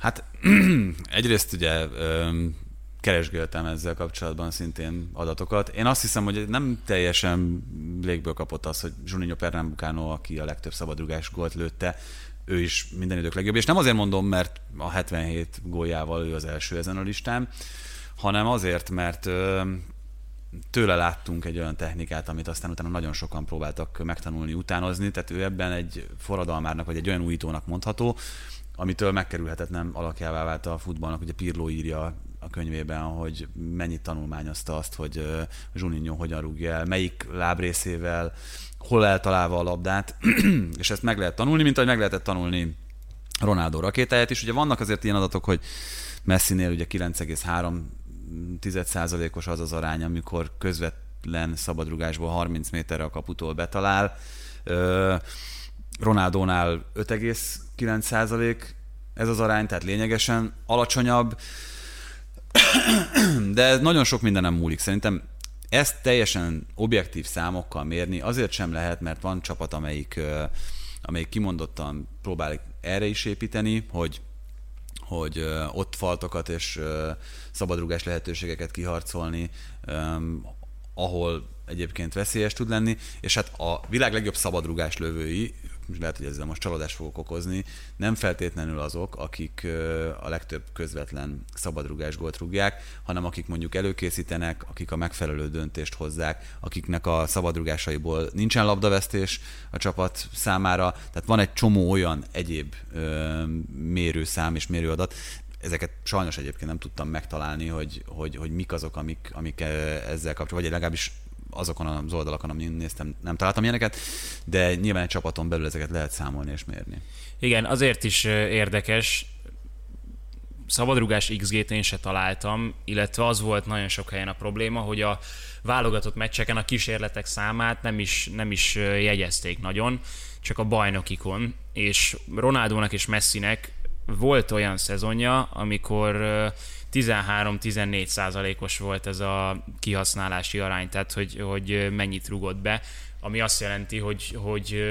Hát <clears throat> egyrészt ugye keresgéltem ezzel kapcsolatban szintén adatokat. Én azt hiszem, hogy nem teljesen légből kapott az, hogy Juninho Pernambucano, aki a legtöbb szabadrugás gólt lőtte, ő is minden idők legjobb. És nem azért mondom, mert a 77 góljával ő az első ezen a listán, hanem azért, mert tőle láttunk egy olyan technikát, amit aztán utána nagyon sokan próbáltak megtanulni, utánozni, tehát ő ebben egy forradalmárnak, vagy egy olyan újítónak mondható, amitől megkerülhetetlen alakjává vált a futballnak. Ugye Pirlo írja a könyvében, hogy mennyit tanulmányozta azt, hogy Zsuninho hogyan rúgja el, melyik lábrészével, hol eltalálva a labdát, <clears throat> és ezt meg lehet tanulni, mint ahogy meg lehetett tanulni Ronaldo rakétáját is. Ugye vannak azért ilyen adatok, hogy Messinél ugye 9,3 os az az arány, amikor közvetlen szabadrugásból 30 méterre a kaputól betalál. Ronaldónál 5,9 ez az arány, tehát lényegesen alacsonyabb. <clears throat> De nagyon sok mindenem múlik. Szerintem ezt teljesen objektív számokkal mérni azért sem lehet, mert van csapat, amelyik, amelyik kimondottan próbál erre is építeni, hogy hogy ott faltokat és szabadrugás lehetőségeket kiharcolni, ahol egyébként veszélyes tud lenni, és hát a világ legjobb szabadrugás lövői lehet, hogy ezzel most csalódást fogok okozni, nem feltétlenül azok, akik a legtöbb közvetlen szabadrugás gólt rúgják, hanem akik mondjuk előkészítenek, akik a megfelelő döntést hozzák, akiknek a szabadrugásaiból nincsen labdavesztés a csapat számára, tehát van egy csomó olyan egyéb mérőszám és mérőadat, ezeket sajnos egyébként nem tudtam megtalálni, hogy, hogy, hogy mik azok, amik, amik ezzel kapcsolatban, vagy legalábbis azokon az oldalakon, amin néztem, nem találtam ilyeneket, de nyilván egy csapaton belül ezeket lehet számolni és mérni. Igen, azért is érdekes, szabadrugás XG-t én se találtam, illetve az volt nagyon sok helyen a probléma, hogy a válogatott meccseken a kísérletek számát nem is, nem is jegyezték nagyon, csak a bajnokikon, és Ronaldónak és Messinek volt olyan szezonja, amikor 13-14 százalékos volt ez a kihasználási arány, tehát hogy, hogy mennyit rugott be, ami azt jelenti, hogy, hogy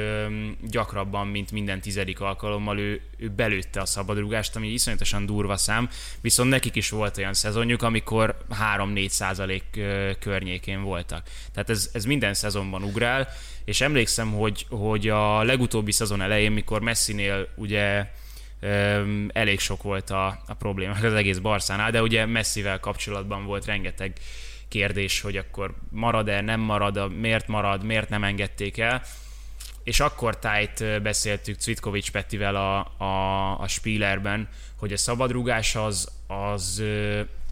gyakrabban, mint minden tizedik alkalommal ő, ő belőtte a szabadrugást, ami iszonyatosan durva szám, viszont nekik is volt olyan szezonjuk, amikor 3-4 százalék környékén voltak. Tehát ez, ez minden szezonban ugrál, és emlékszem, hogy, hogy a legutóbbi szezon elején, mikor Messinél ugye elég sok volt a, a probléma az egész Barszánál, de ugye Messivel kapcsolatban volt rengeteg kérdés, hogy akkor marad-e, nem marad, miért marad, miért nem engedték el. És akkor tájt beszéltük Cvitkovics Petivel a, a, a Spielerben, hogy a szabadrugás az, az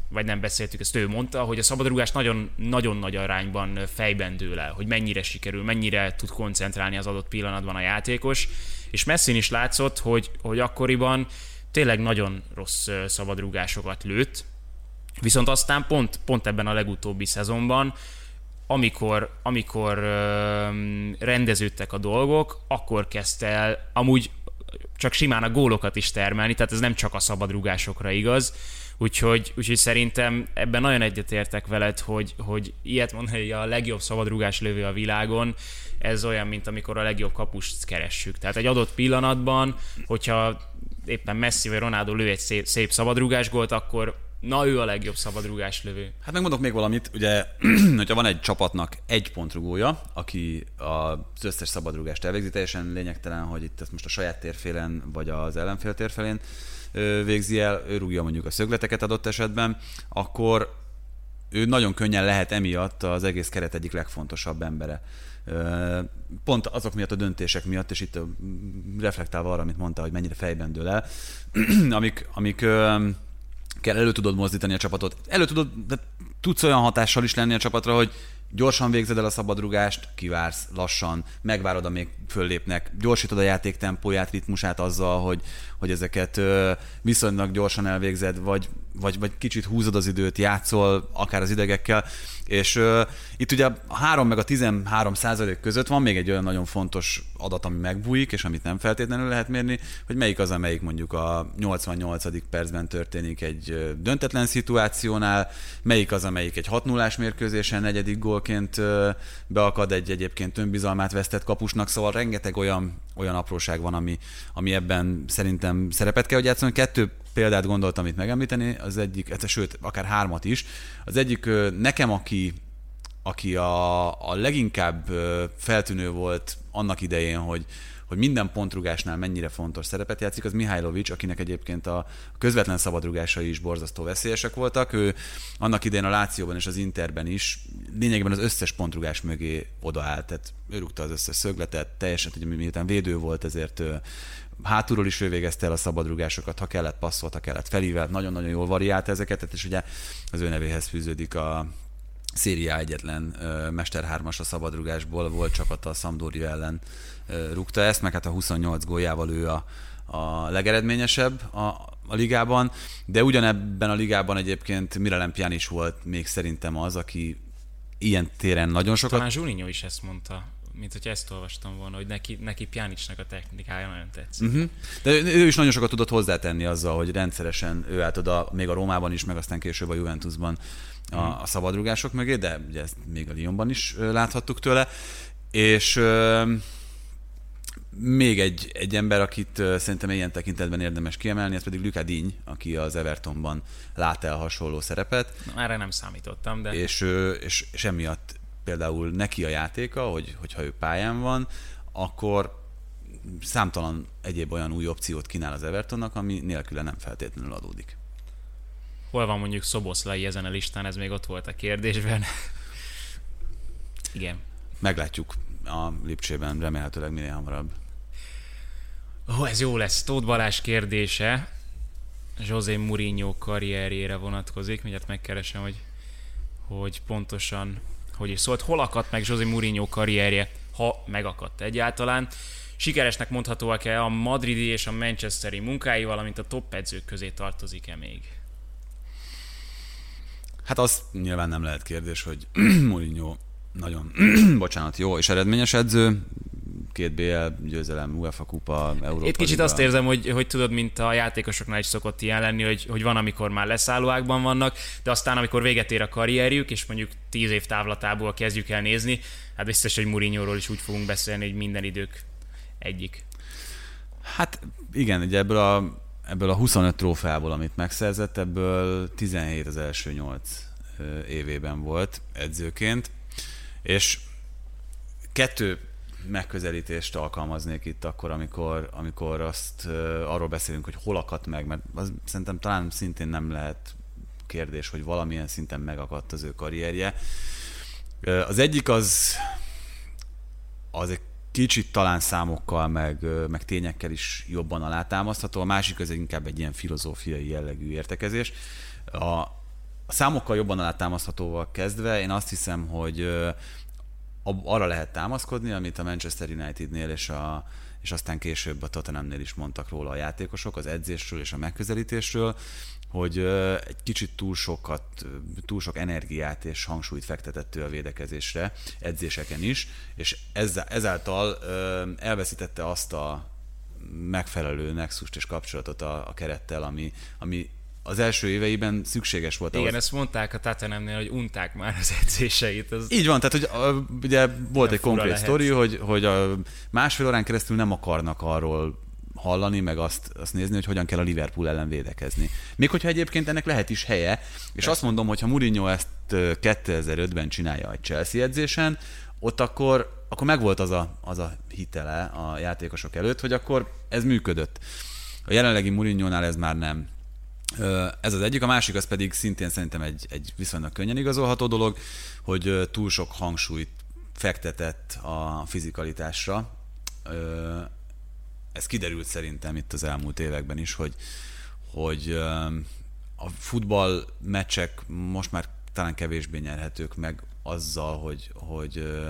vagy nem beszéltük, ezt ő mondta, hogy a szabadrugás nagyon, nagyon nagy arányban fejben dől el, hogy mennyire sikerül, mennyire tud koncentrálni az adott pillanatban a játékos, és Messin is látszott, hogy, hogy akkoriban tényleg nagyon rossz szabadrugásokat lőtt, viszont aztán pont, pont ebben a legutóbbi szezonban, amikor, amikor ö, rendeződtek a dolgok, akkor kezdte el amúgy csak simán a gólokat is termelni, tehát ez nem csak a szabadrugásokra igaz, Úgyhogy, úgyhogy szerintem ebben nagyon egyetértek veled, hogy, hogy ilyet mondani, hogy a legjobb szabadrugás lövő a világon, ez olyan, mint amikor a legjobb kapust keressük. Tehát egy adott pillanatban, hogyha éppen Messi vagy Ronaldo lő egy szép, szép szabadrugás akkor na ő a legjobb szabadrugás lövő. Hát megmondok még valamit, ugye, <clears throat> hogyha van egy csapatnak egy pontrugója, aki az összes szabadrugást elvégzi, teljesen lényegtelen, hogy itt ezt most a saját térfélen vagy az ellenfél térfélén végzi el, ő rúgja mondjuk a szögleteket adott esetben, akkor ő nagyon könnyen lehet emiatt az egész keret egyik legfontosabb embere. Pont azok miatt a döntések miatt, és itt reflektálva arra, amit mondta, hogy mennyire fejben dől el, <clears throat> amik, amik kell elő tudod mozdítani a csapatot. Elő tudod, de tudsz olyan hatással is lenni a csapatra, hogy gyorsan végzed el a szabadrugást, kivársz lassan, megvárod, amíg föllépnek, gyorsítod a játék tempóját, ritmusát azzal, hogy, hogy ezeket viszonylag gyorsan elvégzed, vagy, vagy, vagy kicsit húzod az időt, játszol akár az idegekkel, és uh, itt ugye a 3 meg a 13 százalék között van még egy olyan nagyon fontos adat, ami megbújik, és amit nem feltétlenül lehet mérni, hogy melyik az, amelyik mondjuk a 88. percben történik egy döntetlen szituációnál, melyik az, amelyik egy 6 0 mérkőzésen negyedik gólként beakad egy egyébként önbizalmát vesztett kapusnak, szóval rengeteg olyan, olyan apróság van, ami, ami ebben szerintem szerepet kell, hogy játszani. Kettő példát gondoltam itt megemlíteni, az egyik, hát, sőt, akár hármat is. Az egyik nekem, aki, aki a, a leginkább feltűnő volt annak idején, hogy, hogy minden pontrugásnál mennyire fontos szerepet játszik, az Mihajlovics, akinek egyébként a közvetlen szabadrugásai is borzasztó veszélyesek voltak. Ő annak idején a Lációban és az Interben is lényegében az összes pontrugás mögé odaállt, tehát ő rúgta az összes szögletet, teljesen, hogy miután védő volt, ezért hátulról is ő végezte el a szabadrugásokat, ha kellett passzolt, ha kellett felívelt, nagyon-nagyon jól variált ezeket, és ugye az ő nevéhez fűződik a széria egyetlen uh, Mester 3 a szabadrugásból, volt csapata a Sampdoria ellen uh, rúgta ezt, meg hát a 28 góljával ő a, a legeredményesebb a, a ligában, de ugyanebben a ligában egyébként Mirelem is volt még szerintem az, aki ilyen téren nagyon sokat... Talán Zsulinho is ezt mondta mint hogy ezt olvastam volna, hogy neki, neki Pjanicsnak a technikája nagyon tetszik. Uh-huh. De ő is nagyon sokat tudott hozzátenni azzal, hogy rendszeresen ő állt oda, még a Rómában is, meg aztán később a Juventusban a, a szabadrugások mögé, de ugye ezt még a Lyonban is láthattuk tőle. És még egy, egy ember, akit szerintem ilyen tekintetben érdemes kiemelni, ez pedig Luka Diny, aki az Evertonban lát el hasonló szerepet. Na, erre nem számítottam, de... És, és, és emiatt például neki a játéka, hogy, hogyha ő pályán van, akkor számtalan egyéb olyan új opciót kínál az Evertonnak, ami nélküle nem feltétlenül adódik. Hol van mondjuk Szoboszlai ezen a listán, ez még ott volt a kérdésben. Igen. Meglátjuk a Lipcsében, remélhetőleg minél hamarabb. Ó, ez jó lesz. Tóth Balázs kérdése José Mourinho karrierjére vonatkozik. Mindjárt megkeresem, hogy, hogy pontosan hogy is szólt, hol akadt meg José Mourinho karrierje, ha megakadt egyáltalán. Sikeresnek mondhatóak-e a madridi és a manchesteri munkái, valamint a top edzők közé tartozik-e még? Hát az nyilván nem lehet kérdés, hogy <clears throat> Mourinho nagyon, <clears throat> bocsánat, jó és eredményes edző, két BL győzelem, UEFA kupa, Európa Itt kicsit Liga. azt érzem, hogy, hogy tudod, mint a játékosoknál is szokott ilyen lenni, hogy, hogy van, amikor már leszállóákban vannak, de aztán, amikor véget ér a karrierjük, és mondjuk tíz év távlatából kezdjük el nézni, hát biztos, hogy Mourinho-ról is úgy fogunk beszélni, hogy minden idők egyik. Hát igen, ugye ebből a, ebből a 25 trófeából, amit megszerzett, ebből 17 az első 8 évében volt edzőként, és kettő megközelítést alkalmaznék itt akkor, amikor, amikor azt arról beszélünk, hogy hol akadt meg, mert az szerintem talán szintén nem lehet kérdés, hogy valamilyen szinten megakadt az ő karrierje. Az egyik az, az egy kicsit talán számokkal, meg, meg tényekkel is jobban alátámasztható, a másik az inkább egy ilyen filozófiai jellegű értekezés. A, a számokkal jobban alátámaszthatóval kezdve én azt hiszem, hogy arra lehet támaszkodni, amit a Manchester Unitednél és, a, és aztán később a Tottenhamnél is mondtak róla a játékosok, az edzésről és a megközelítésről, hogy egy kicsit túl sokat, túl sok energiát és hangsúlyt fektetett ő a védekezésre, edzéseken is, és ezáltal elveszítette azt a megfelelő nexust és kapcsolatot a, a kerettel, ami, ami az első éveiben szükséges volt. Igen, ahhoz. ezt mondták a Tatanemnél, hogy unták már az edzéseit. Az Így van, tehát hogy ugye volt egy konkrét lehet. sztori, hogy, hogy a másfél órán keresztül nem akarnak arról hallani, meg azt, azt nézni, hogy hogyan kell a Liverpool ellen védekezni. Még hogyha egyébként ennek lehet is helye, és Persze. azt mondom, hogy ha Mourinho ezt 2005-ben csinálja egy Chelsea edzésen, ott akkor, akkor megvolt az a, az a hitele a játékosok előtt, hogy akkor ez működött. A jelenlegi Mourinho-nál ez már nem. Ez az egyik, a másik az pedig szintén szerintem egy, egy viszonylag könnyen igazolható dolog, hogy túl sok hangsúlyt fektetett a fizikalitásra. Ez kiderült szerintem itt az elmúlt években is, hogy, hogy a futball meccsek most már talán kevésbé nyerhetők meg azzal, hogy, hogy,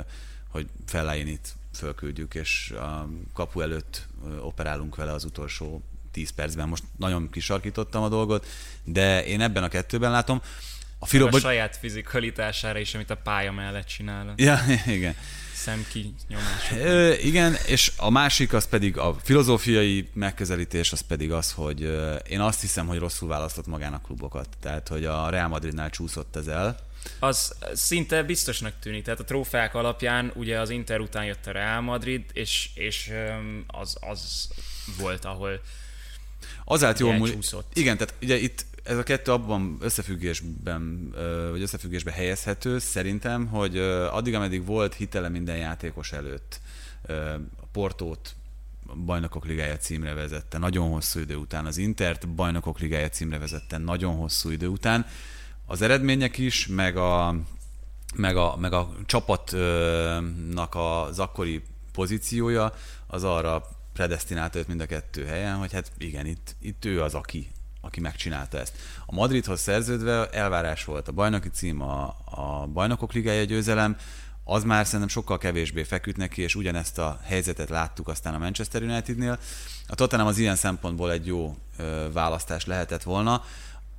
hogy Fellainit fölküldjük, és a kapu előtt operálunk vele az utolsó 10 percben. Most nagyon kisarkítottam a dolgot, de én ebben a kettőben látom. A, Filo... a saját fizikalitására is, amit a pálya mellett csinál. Ja, <laughs> igen. Szemkinyomás. Igen, és a másik az pedig a filozófiai megközelítés, az pedig az, hogy én azt hiszem, hogy rosszul választott magának klubokat. Tehát, hogy a Real Madridnál csúszott ez el. Az szinte biztosnak tűnik. Tehát a trófeák alapján ugye az Inter után jött a Real Madrid, és, és az, az volt, ahol az állt jól múlik. Igen, tehát ugye itt ez a kettő abban összefüggésben, vagy összefüggésben helyezhető szerintem, hogy addig, ameddig volt hitele minden játékos előtt, a Portót bajnokok ligája címre vezette nagyon hosszú idő után, az Intert bajnokok ligája címre vezette nagyon hosszú idő után, az eredmények is, meg a, meg a, meg a csapatnak az akkori pozíciója az arra predestinálta őt mind a kettő helyen, hogy hát igen, itt, itt ő az, aki, aki megcsinálta ezt. A Madridhoz szerződve elvárás volt a bajnoki cím, a, a bajnokok ligája győzelem, az már szerintem sokkal kevésbé feküdt neki, és ugyanezt a helyzetet láttuk aztán a Manchester Unitednél. A Tottenham az ilyen szempontból egy jó ö, választás lehetett volna,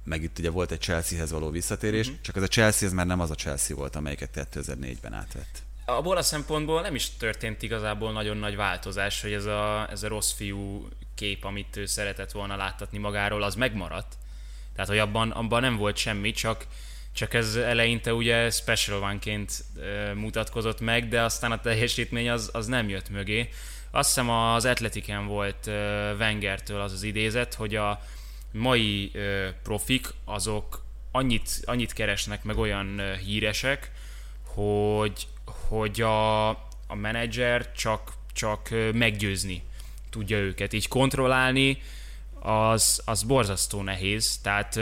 meg itt ugye volt egy Chelseahez való visszatérés, mm-hmm. csak ez a Chelsea ez már nem az a Chelsea volt, amelyiket 2004-ben átvett abból a szempontból nem is történt igazából nagyon nagy változás, hogy ez a, ez a rossz fiú kép, amit ő szeretett volna láttatni magáról, az megmaradt. Tehát, hogy abban, abban nem volt semmi, csak, csak ez eleinte ugye special one-ként e, mutatkozott meg, de aztán a teljesítmény az, az nem jött mögé. Azt hiszem az Atletiken volt e, Wengertől az az idézet, hogy a mai profik azok annyit, annyit keresnek meg olyan híresek, hogy, hogy a, a menedzser csak, csak meggyőzni tudja őket. Így kontrollálni az, az borzasztó nehéz, tehát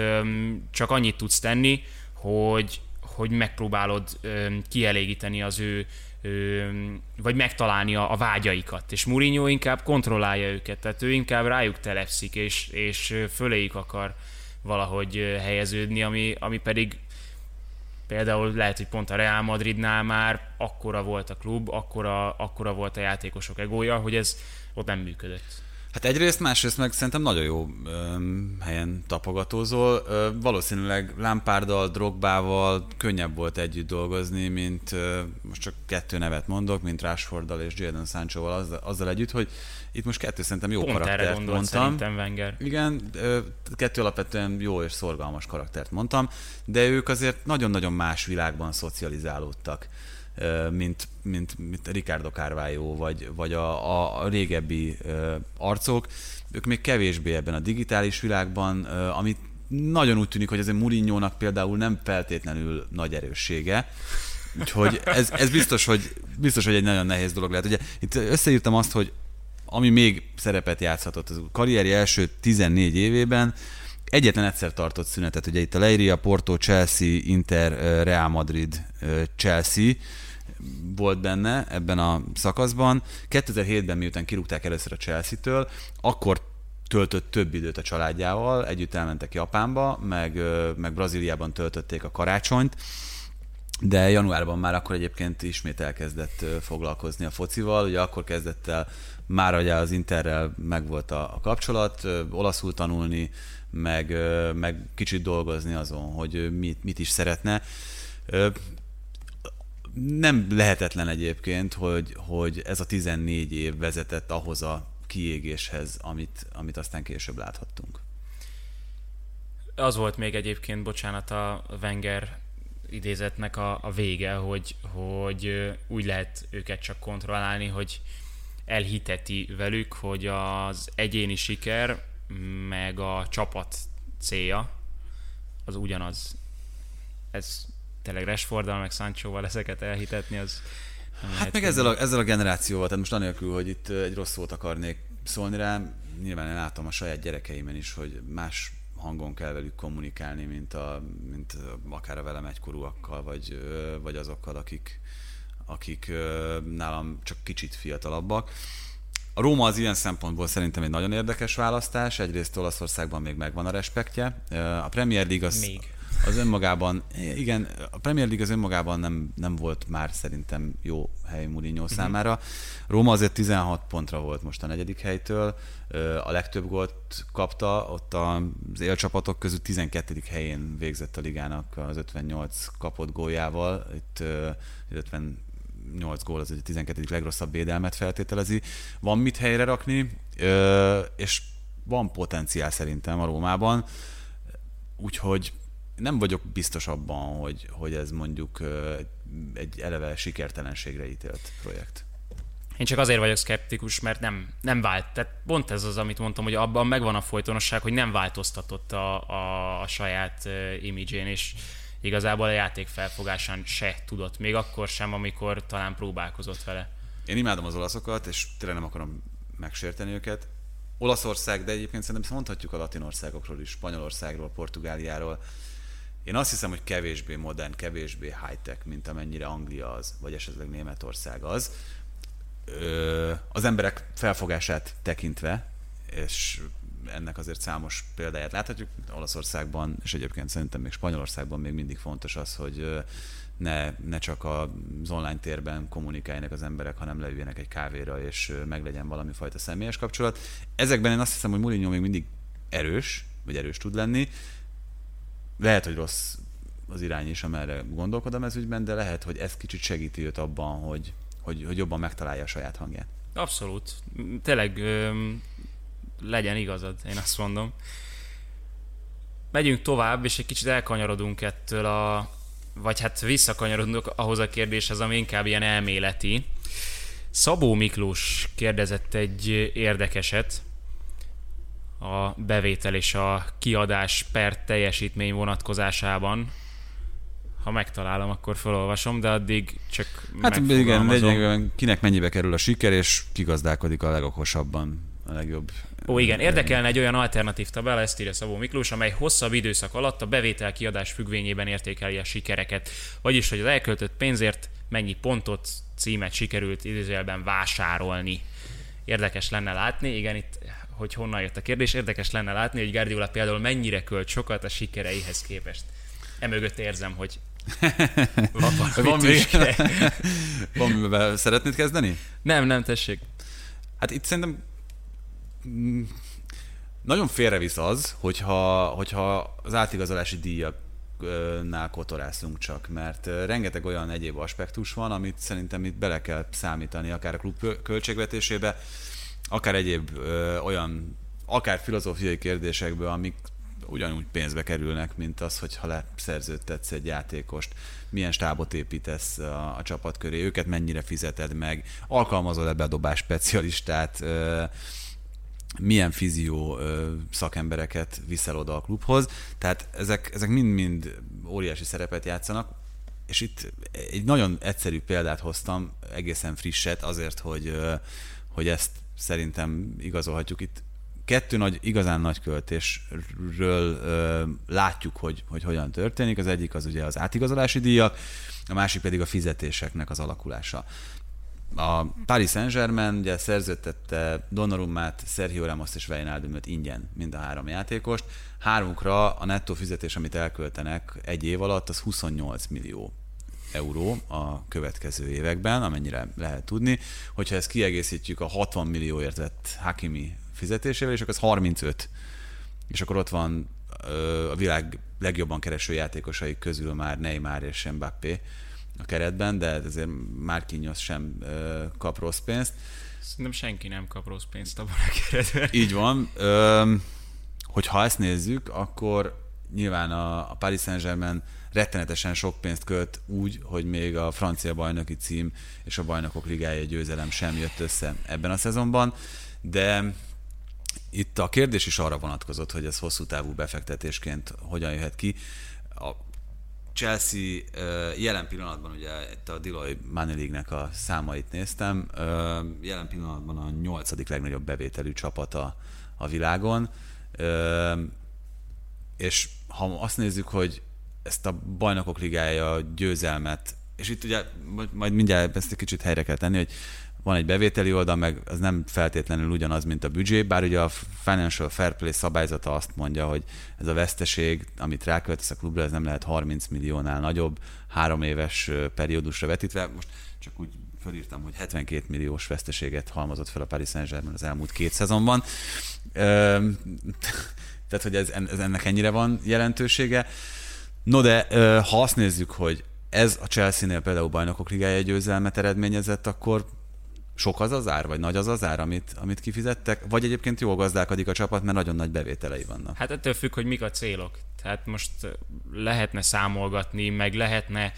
csak annyit tudsz tenni, hogy, hogy megpróbálod kielégíteni az ő vagy megtalálni a, a vágyaikat. És Mourinho inkább kontrollálja őket, tehát ő inkább rájuk telepszik, és, és föléjük akar valahogy helyeződni, ami, ami pedig Például lehet, hogy pont a Real Madridnál már akkora volt a klub, akkora, akkora volt a játékosok egója, hogy ez ott nem működött. Hát egyrészt, másrészt meg szerintem nagyon jó öm, helyen tapogatózol. Ö, valószínűleg Lampárdal, Drogbával könnyebb volt együtt dolgozni, mint ö, most csak kettő nevet mondok, mint Rashforddal és Jadon Sanchoval azzal, azzal együtt, hogy itt most kettő szerintem jó Pont karaktert erre gondolt mondtam. szerintem Wenger. Igen, kettő alapvetően jó és szorgalmas karaktert mondtam, de ők azért nagyon-nagyon más világban szocializálódtak mint, mint, mint Ricardo Carvalho, vagy, vagy a, a, a régebbi arcok. Ők még kevésbé ebben a digitális világban, amit nagyon úgy tűnik, hogy azért mourinho például nem feltétlenül nagy erőssége. Úgyhogy ez, ez biztos, hogy, biztos, hogy egy nagyon nehéz dolog lehet. Ugye itt összeírtam azt, hogy ami még szerepet játszhatott az karrierje első 14 évében, egyetlen egyszer tartott szünetet, ugye itt a Leiria, Porto, Chelsea, Inter, Real Madrid, Chelsea volt benne ebben a szakaszban. 2007-ben, miután kirúgták először a Chelsea-től, akkor töltött több időt a családjával, együtt elmentek Japánba, meg, meg Brazíliában töltötték a karácsonyt, de januárban már akkor egyébként ismét elkezdett foglalkozni a focival, ugye akkor kezdett el már ugye az Interrel megvolt a, a kapcsolat, olaszul tanulni, meg, meg kicsit dolgozni azon, hogy mit, mit is szeretne. Nem lehetetlen egyébként, hogy, hogy ez a 14 év vezetett ahhoz a kiégéshez, amit, amit aztán később láthattunk. Az volt még egyébként, bocsánat, a Wenger idézetnek a, a vége, hogy, hogy úgy lehet őket csak kontrollálni, hogy elhiteti velük, hogy az egyéni siker meg a csapat célja az ugyanaz. Ez tényleg Rashforddal, meg Sanchoval ezeket elhitetni, az Hát meg ezzel a, ezzel a generációval, tehát most anélkül, hogy itt egy rossz szót akarnék szólni rá, nyilván én látom a saját gyerekeimen is, hogy más hangon kell velük kommunikálni, mint, a, mint akár a velem egykorúakkal, vagy, vagy azokkal, akik, akik nálam csak kicsit fiatalabbak. A Róma az ilyen szempontból szerintem egy nagyon érdekes választás. Egyrészt Olaszországban még megvan a respektje. A Premier League az, még. Az önmagában, igen, a Premier League az önmagában nem, nem volt már szerintem jó hely Mourinho uh-huh. számára. Róma azért 16 pontra volt most a negyedik helytől, a legtöbb gólt kapta, ott az élcsapatok közül 12. helyén végzett a ligának az 58 kapott góljával, itt 50 8 gól az egy 12. legrosszabb védelmet feltételezi. Van mit helyre rakni, és van potenciál szerintem a Rómában, úgyhogy nem vagyok biztos abban, hogy, hogy ez mondjuk egy eleve sikertelenségre ítélt projekt. Én csak azért vagyok szkeptikus, mert nem, nem vált. Tehát pont ez az, amit mondtam, hogy abban megvan a folytonosság, hogy nem változtatott a, a, a saját uh, imidzsén, és igazából a játék felfogásán se tudott, még akkor sem, amikor talán próbálkozott vele. Én imádom az olaszokat, és tényleg nem akarom megsérteni őket. Olaszország, de egyébként szerintem mondhatjuk a latin országokról is, Spanyolországról, Portugáliáról. Én azt hiszem, hogy kevésbé modern, kevésbé high-tech, mint amennyire Anglia az, vagy esetleg Németország az. Ö, az emberek felfogását tekintve, és ennek azért számos példáját láthatjuk. Olaszországban, és egyébként szerintem még Spanyolországban még mindig fontos az, hogy ne, ne csak az online térben kommunikáljanak az emberek, hanem leüljenek egy kávéra, és meglegyen valami fajta személyes kapcsolat. Ezekben én azt hiszem, hogy Mourinho még mindig erős, vagy erős tud lenni. Lehet, hogy rossz az irány is, amerre gondolkodom ez ügyben, de lehet, hogy ez kicsit segíti őt abban, hogy, hogy, hogy jobban megtalálja a saját hangját. Abszolút. Tényleg legyen igazad, én azt mondom. Megyünk tovább, és egy kicsit elkanyarodunk ettől a, vagy hát visszakanyarodunk ahhoz a kérdéshez, ami inkább ilyen elméleti. Szabó Miklós kérdezett egy érdekeset a bevétel és a kiadás per teljesítmény vonatkozásában. Ha megtalálom, akkor felolvasom, de addig csak Hát igen, lényegében kinek mennyibe kerül a siker, és kigazdálkodik a legokosabban a legjobb. Ó, igen, érdekelne egy olyan alternatív tabella, ezt írja Szabó Miklós, amely hosszabb időszak alatt a bevétel kiadás függvényében értékeli a sikereket. Vagyis, hogy az elköltött pénzért mennyi pontot, címet sikerült idézőjelben vásárolni. Érdekes lenne látni, igen, itt hogy honnan jött a kérdés, érdekes lenne látni, hogy Guardiola például mennyire költ sokat a sikereihez képest. Emögött érzem, hogy <laughs> van, van, még, <laughs> van mivel szeretnéd kezdeni? Nem, nem, tessék. Hát itt szerintem Mm, nagyon félrevisz az, hogyha, hogyha az átigazolási díjaknál kotorászunk csak, mert rengeteg olyan egyéb aspektus van, amit szerintem itt bele kell számítani, akár a klub költségvetésébe, akár egyéb ö, olyan, akár filozófiai kérdésekből, amik ugyanúgy pénzbe kerülnek, mint az, hogyha leszerződtetsz egy játékost, milyen stábot építesz a, a csapat köré, őket mennyire fizeted meg, alkalmazol ebbe a dobás specialistát, ö, milyen fizió szakembereket viszel oda a klubhoz. Tehát ezek, ezek mind-mind óriási szerepet játszanak, és itt egy nagyon egyszerű példát hoztam, egészen frisset, azért, hogy, hogy ezt szerintem igazolhatjuk. Itt kettő nagy, igazán nagy költésről ö, látjuk, hogy, hogy hogyan történik. Az egyik az ugye az átigazolási díjak, a másik pedig a fizetéseknek az alakulása. A Paris Saint-Germain ugye szerződtette Donnarummát, Sergio Ramos és Wijnaldumot ingyen, mind a három játékost. Hármukra a nettó fizetés, amit elköltenek egy év alatt, az 28 millió euró a következő években, amennyire lehet tudni. Hogyha ezt kiegészítjük a 60 millióért vett Hakimi fizetésével, és akkor az 35. És akkor ott van a világ legjobban kereső játékosai közül már Neymar és Mbappé a keretben, de ezért Márkinyos sem kap rossz pénzt. Szerintem senki nem kap rossz pénzt abban a keretben. Így van. Hogyha ezt nézzük, akkor nyilván a, a Paris Saint-Germain rettenetesen sok pénzt költ úgy, hogy még a francia bajnoki cím és a bajnokok ligája győzelem sem jött össze ebben a szezonban, de itt a kérdés is arra vonatkozott, hogy ez hosszú távú befektetésként hogyan jöhet ki. A Chelsea jelen pillanatban, ugye itt a Deloy Money League-nek a számait néztem, jelen pillanatban a nyolcadik legnagyobb bevételű csapata a világon, és ha azt nézzük, hogy ezt a bajnokok ligája győzelmet, és itt ugye majd mindjárt ezt egy kicsit helyre kell tenni, hogy van egy bevételi oldal, meg az nem feltétlenül ugyanaz, mint a büdzsé, bár ugye a Financial Fair Play szabályzata azt mondja, hogy ez a veszteség, amit ráköltesz a klubra, ez nem lehet 30 milliónál nagyobb, három éves periódusra vetítve. Most csak úgy fölírtam, hogy 72 milliós veszteséget halmozott fel a Paris Saint-Germain az elmúlt két szezonban. <laughs> Tehát, hogy ez ennek ennyire van jelentősége. No de ha azt nézzük, hogy ez a Chelsea-nél például bajnokok ligája győzelmet eredményezett, akkor sok az az ár, vagy nagy az az ár, amit, amit kifizettek, vagy egyébként jól gazdálkodik a csapat, mert nagyon nagy bevételei vannak? Hát ettől függ, hogy mik a célok. Tehát most lehetne számolgatni, meg lehetne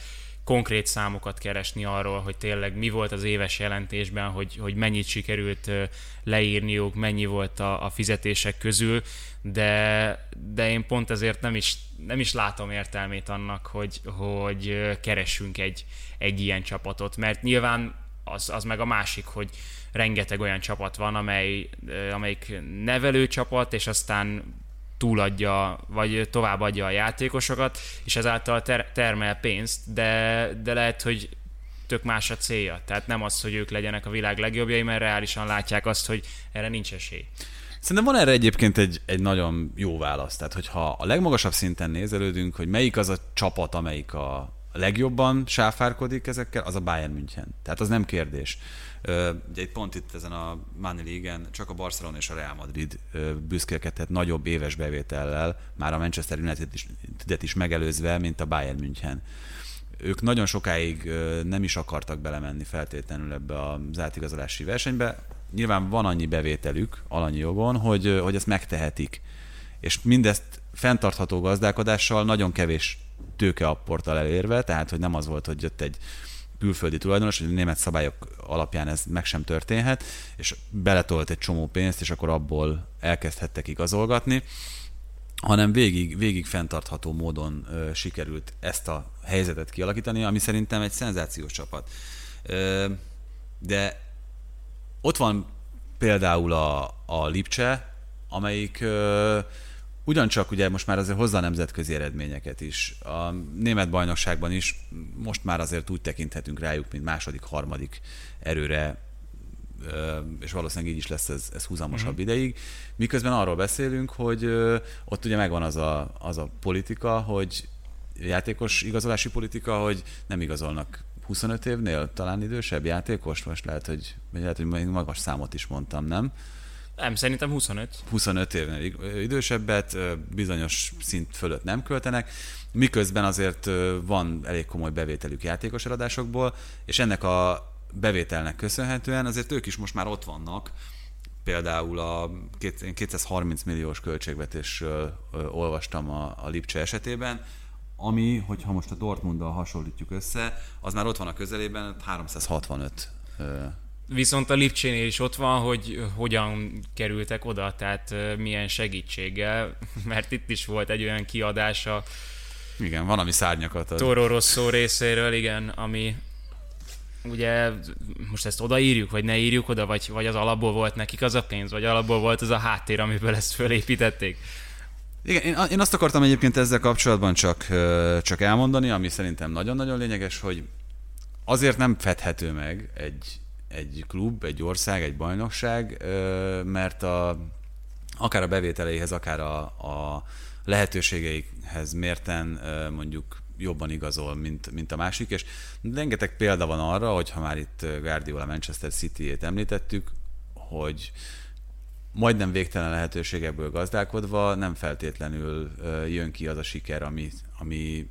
konkrét számokat keresni arról, hogy tényleg mi volt az éves jelentésben, hogy, hogy mennyit sikerült leírniuk, mennyi volt a, a fizetések közül, de, de én pont ezért nem is, nem is látom értelmét annak, hogy, hogy keressünk egy, egy ilyen csapatot, mert nyilván az, az meg a másik, hogy rengeteg olyan csapat van, amely, amelyik nevelő csapat, és aztán túladja, vagy továbbadja a játékosokat, és ezáltal ter- termel pénzt, de, de lehet, hogy tök más a célja. Tehát nem az, hogy ők legyenek a világ legjobbjai, mert reálisan látják azt, hogy erre nincs esély. Szerintem van erre egyébként egy, egy nagyon jó válasz. Tehát, hogyha a legmagasabb szinten nézelődünk, hogy melyik az a csapat, amelyik a legjobban sáfárkodik ezekkel, az a Bayern München. Tehát az nem kérdés. Ugye egy pont itt ezen a Money League-en csak a Barcelona és a Real Madrid büszkélkedhet nagyobb éves bevétellel, már a Manchester United is, is megelőzve, mint a Bayern München. Ők nagyon sokáig nem is akartak belemenni feltétlenül ebbe az átigazolási versenybe. Nyilván van annyi bevételük alanyi jogon, hogy, hogy ezt megtehetik. És mindezt fenntartható gazdálkodással nagyon kevés tőkeapporttal elérve, tehát hogy nem az volt, hogy jött egy külföldi tulajdonos, hogy a német szabályok alapján ez meg sem történhet, és beletolt egy csomó pénzt, és akkor abból elkezdhettek igazolgatni, hanem végig, végig fenntartható módon ö, sikerült ezt a helyzetet kialakítani, ami szerintem egy szenzációs csapat. Ö, de ott van például a, a Lipcse, amelyik ö, Ugyancsak ugye most már azért hozzá nemzetközi eredményeket is. A német bajnokságban is most már azért úgy tekinthetünk rájuk, mint második, harmadik erőre, és valószínűleg így is lesz ez, ez húzamosabb uh-huh. ideig. Miközben arról beszélünk, hogy ott ugye megvan az a, az a politika, hogy játékos igazolási politika, hogy nem igazolnak 25 évnél talán idősebb játékos, most lehet, hogy, lehet, hogy magas számot is mondtam, nem? Nem, szerintem 25. 25 évnél idősebbet, bizonyos szint fölött nem költenek, miközben azért van elég komoly bevételük játékos eladásokból, és ennek a bevételnek köszönhetően azért ők is most már ott vannak, például a 230 milliós költségvetésről olvastam a, a Lipcse esetében, ami, hogyha most a Dortmunddal hasonlítjuk össze, az már ott van a közelében, 365 Viszont a Lipcsénél is ott van, hogy hogyan kerültek oda, tehát milyen segítséggel, <laughs> mert itt is volt egy olyan kiadása. Igen, van, ami szárnyakat ad. Toro Rosso részéről, igen, ami ugye most ezt odaírjuk, vagy ne írjuk oda, vagy, vagy az alapból volt nekik az a pénz, vagy alapból volt az a háttér, amiből ezt fölépítették? Igen, én, én azt akartam egyébként ezzel kapcsolatban csak, csak elmondani, ami szerintem nagyon-nagyon lényeges, hogy azért nem fedhető meg egy, egy klub, egy ország, egy bajnokság, mert a, akár a bevételeihez, akár a, a lehetőségeikhez mérten mondjuk jobban igazol, mint, mint a másik, és rengeteg példa van arra, hogy ha már itt Guardiola Manchester City-ét említettük, hogy majdnem végtelen lehetőségekből gazdálkodva nem feltétlenül jön ki az a siker, ami, ami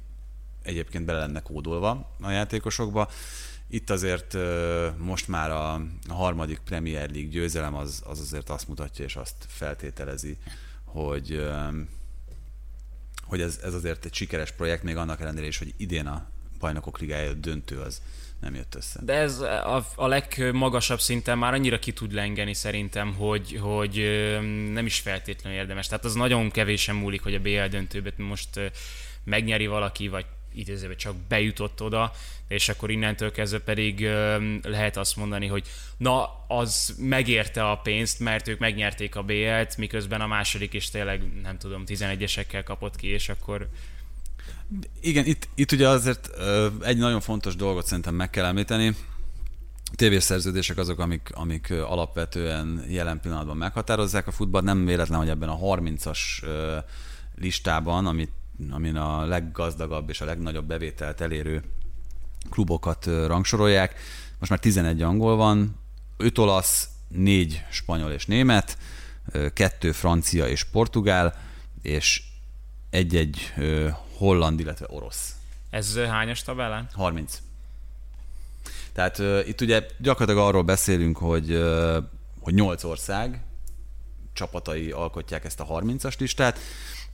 egyébként bele lenne kódolva a játékosokba. Itt azért most már a harmadik Premier League győzelem az, az azért azt mutatja és azt feltételezi, hogy hogy ez, ez azért egy sikeres projekt, még annak ellenére is, hogy idén a bajnokok ligája döntő az nem jött össze. De ez a, a legmagasabb szinten már annyira ki tud lengeni szerintem, hogy, hogy nem is feltétlenül érdemes. Tehát az nagyon kevésen múlik, hogy a BL döntőbet most megnyeri valaki, vagy idézőben csak bejutott oda, és akkor innentől kezdve pedig lehet azt mondani, hogy na, az megérte a pénzt, mert ők megnyerték a BL-t, miközben a második is tényleg, nem tudom, 11-esekkel kapott ki, és akkor igen, itt, itt ugye azért egy nagyon fontos dolgot szerintem meg kell említeni. Tévészerződések azok, amik, amik alapvetően jelen pillanatban meghatározzák a futball. Nem véletlen, hogy ebben a 30-as listában, amit, amin a leggazdagabb és a legnagyobb bevételt elérő klubokat rangsorolják. Most már 11 angol van, 5 olasz, 4 spanyol és német, 2 francia és portugál, és egy-egy holland, illetve orosz. Ez hányas tabellán? 30. Tehát uh, itt ugye gyakorlatilag arról beszélünk, hogy, uh, hogy 8 ország csapatai alkotják ezt a 30-as listát,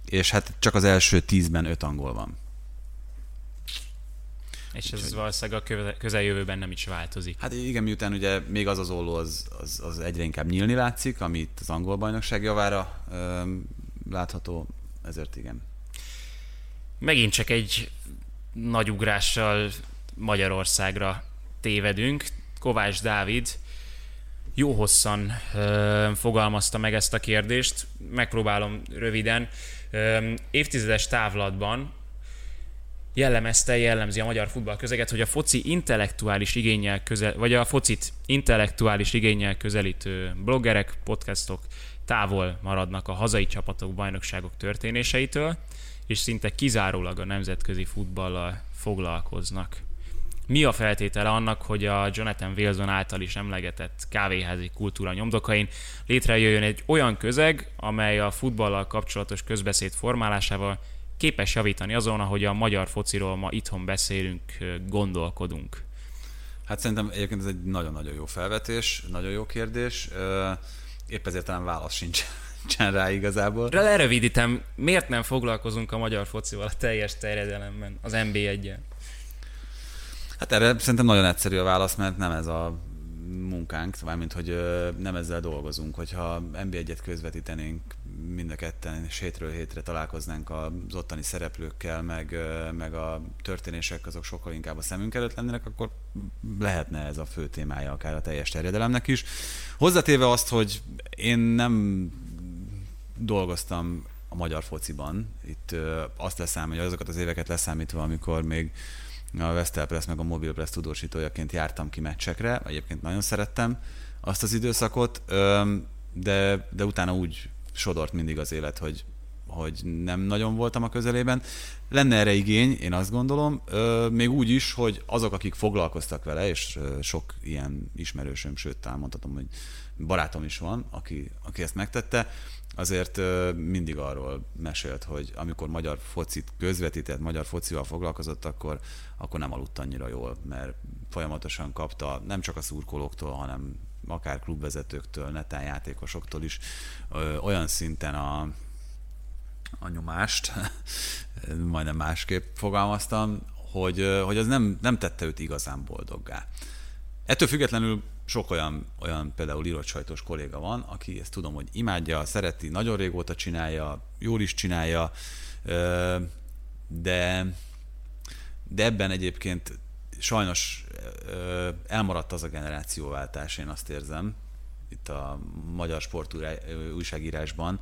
és hát csak az első 10-ben 5 angol van. És ez Úgyhogy... valószínűleg a közeljövőben nem is változik. Hát igen, miután ugye még az az olló az, az, az egyre inkább nyílni látszik, amit az angol bajnokság javára um, látható, ezért igen. Megint csak egy nagy ugrással Magyarországra tévedünk. Kovács Dávid jó hosszan ö, fogalmazta meg ezt a kérdést, megpróbálom röviden. Ö, évtizedes távlatban jellemezte, jellemzi a magyar futballközeget, hogy a foci intellektuális igényel közel, vagy a focit intellektuális igényel közelítő bloggerek, podcastok távol maradnak a hazai csapatok, bajnokságok történéseitől és szinte kizárólag a nemzetközi futballal foglalkoznak. Mi a feltétele annak, hogy a Jonathan Wilson által is emlegetett kávéházi kultúra nyomdokain létrejöjjön egy olyan közeg, amely a futballal kapcsolatos közbeszéd formálásával képes javítani azon, ahogy a magyar fociról ma itthon beszélünk, gondolkodunk? Hát szerintem egyébként ez egy nagyon-nagyon jó felvetés, nagyon jó kérdés. Épp ezért talán válasz sincs <laughs> nincsen rá igazából. Lerövidítem, miért nem foglalkozunk a magyar focival a teljes terjedelemben, az nb 1 Hát erre szerintem nagyon egyszerű a válasz, mert nem ez a munkánk, mármint, hogy nem ezzel dolgozunk. Hogyha NB1-et közvetítenénk mind a ketten, és hétről hétre találkoznánk az ottani szereplőkkel, meg, meg a történések azok sokkal inkább a szemünk előtt lennének, akkor lehetne ez a fő témája akár a teljes terjedelemnek is. Hozzatéve azt, hogy én nem dolgoztam a magyar fociban. Itt azt leszámítva, hogy azokat az éveket leszámítva, amikor még a Vestel Press meg a Mobil Press tudósítójaként jártam ki meccsekre. Egyébként nagyon szerettem azt az időszakot, de, de utána úgy sodort mindig az élet, hogy hogy nem nagyon voltam a közelében. Lenne erre igény, én azt gondolom, még úgy is, hogy azok, akik foglalkoztak vele, és sok ilyen ismerősöm, sőt, mondhatom, hogy barátom is van, aki, aki ezt megtette, azért mindig arról mesélt, hogy amikor magyar focit közvetített, magyar focival foglalkozott, akkor, akkor nem aludt annyira jól, mert folyamatosan kapta nem csak a szurkolóktól, hanem akár klubvezetőktől, netán játékosoktól is ö, olyan szinten a, a nyomást, <laughs> majdnem másképp fogalmaztam, hogy, hogy az nem, nem tette őt igazán boldoggá. Ettől függetlenül sok olyan, olyan például írott sajtos kolléga van, aki ezt tudom, hogy imádja, szereti, nagyon régóta csinálja, jól is csinálja, de, de ebben egyébként sajnos elmaradt az a generációváltás, én azt érzem, itt a magyar sport újságírásban.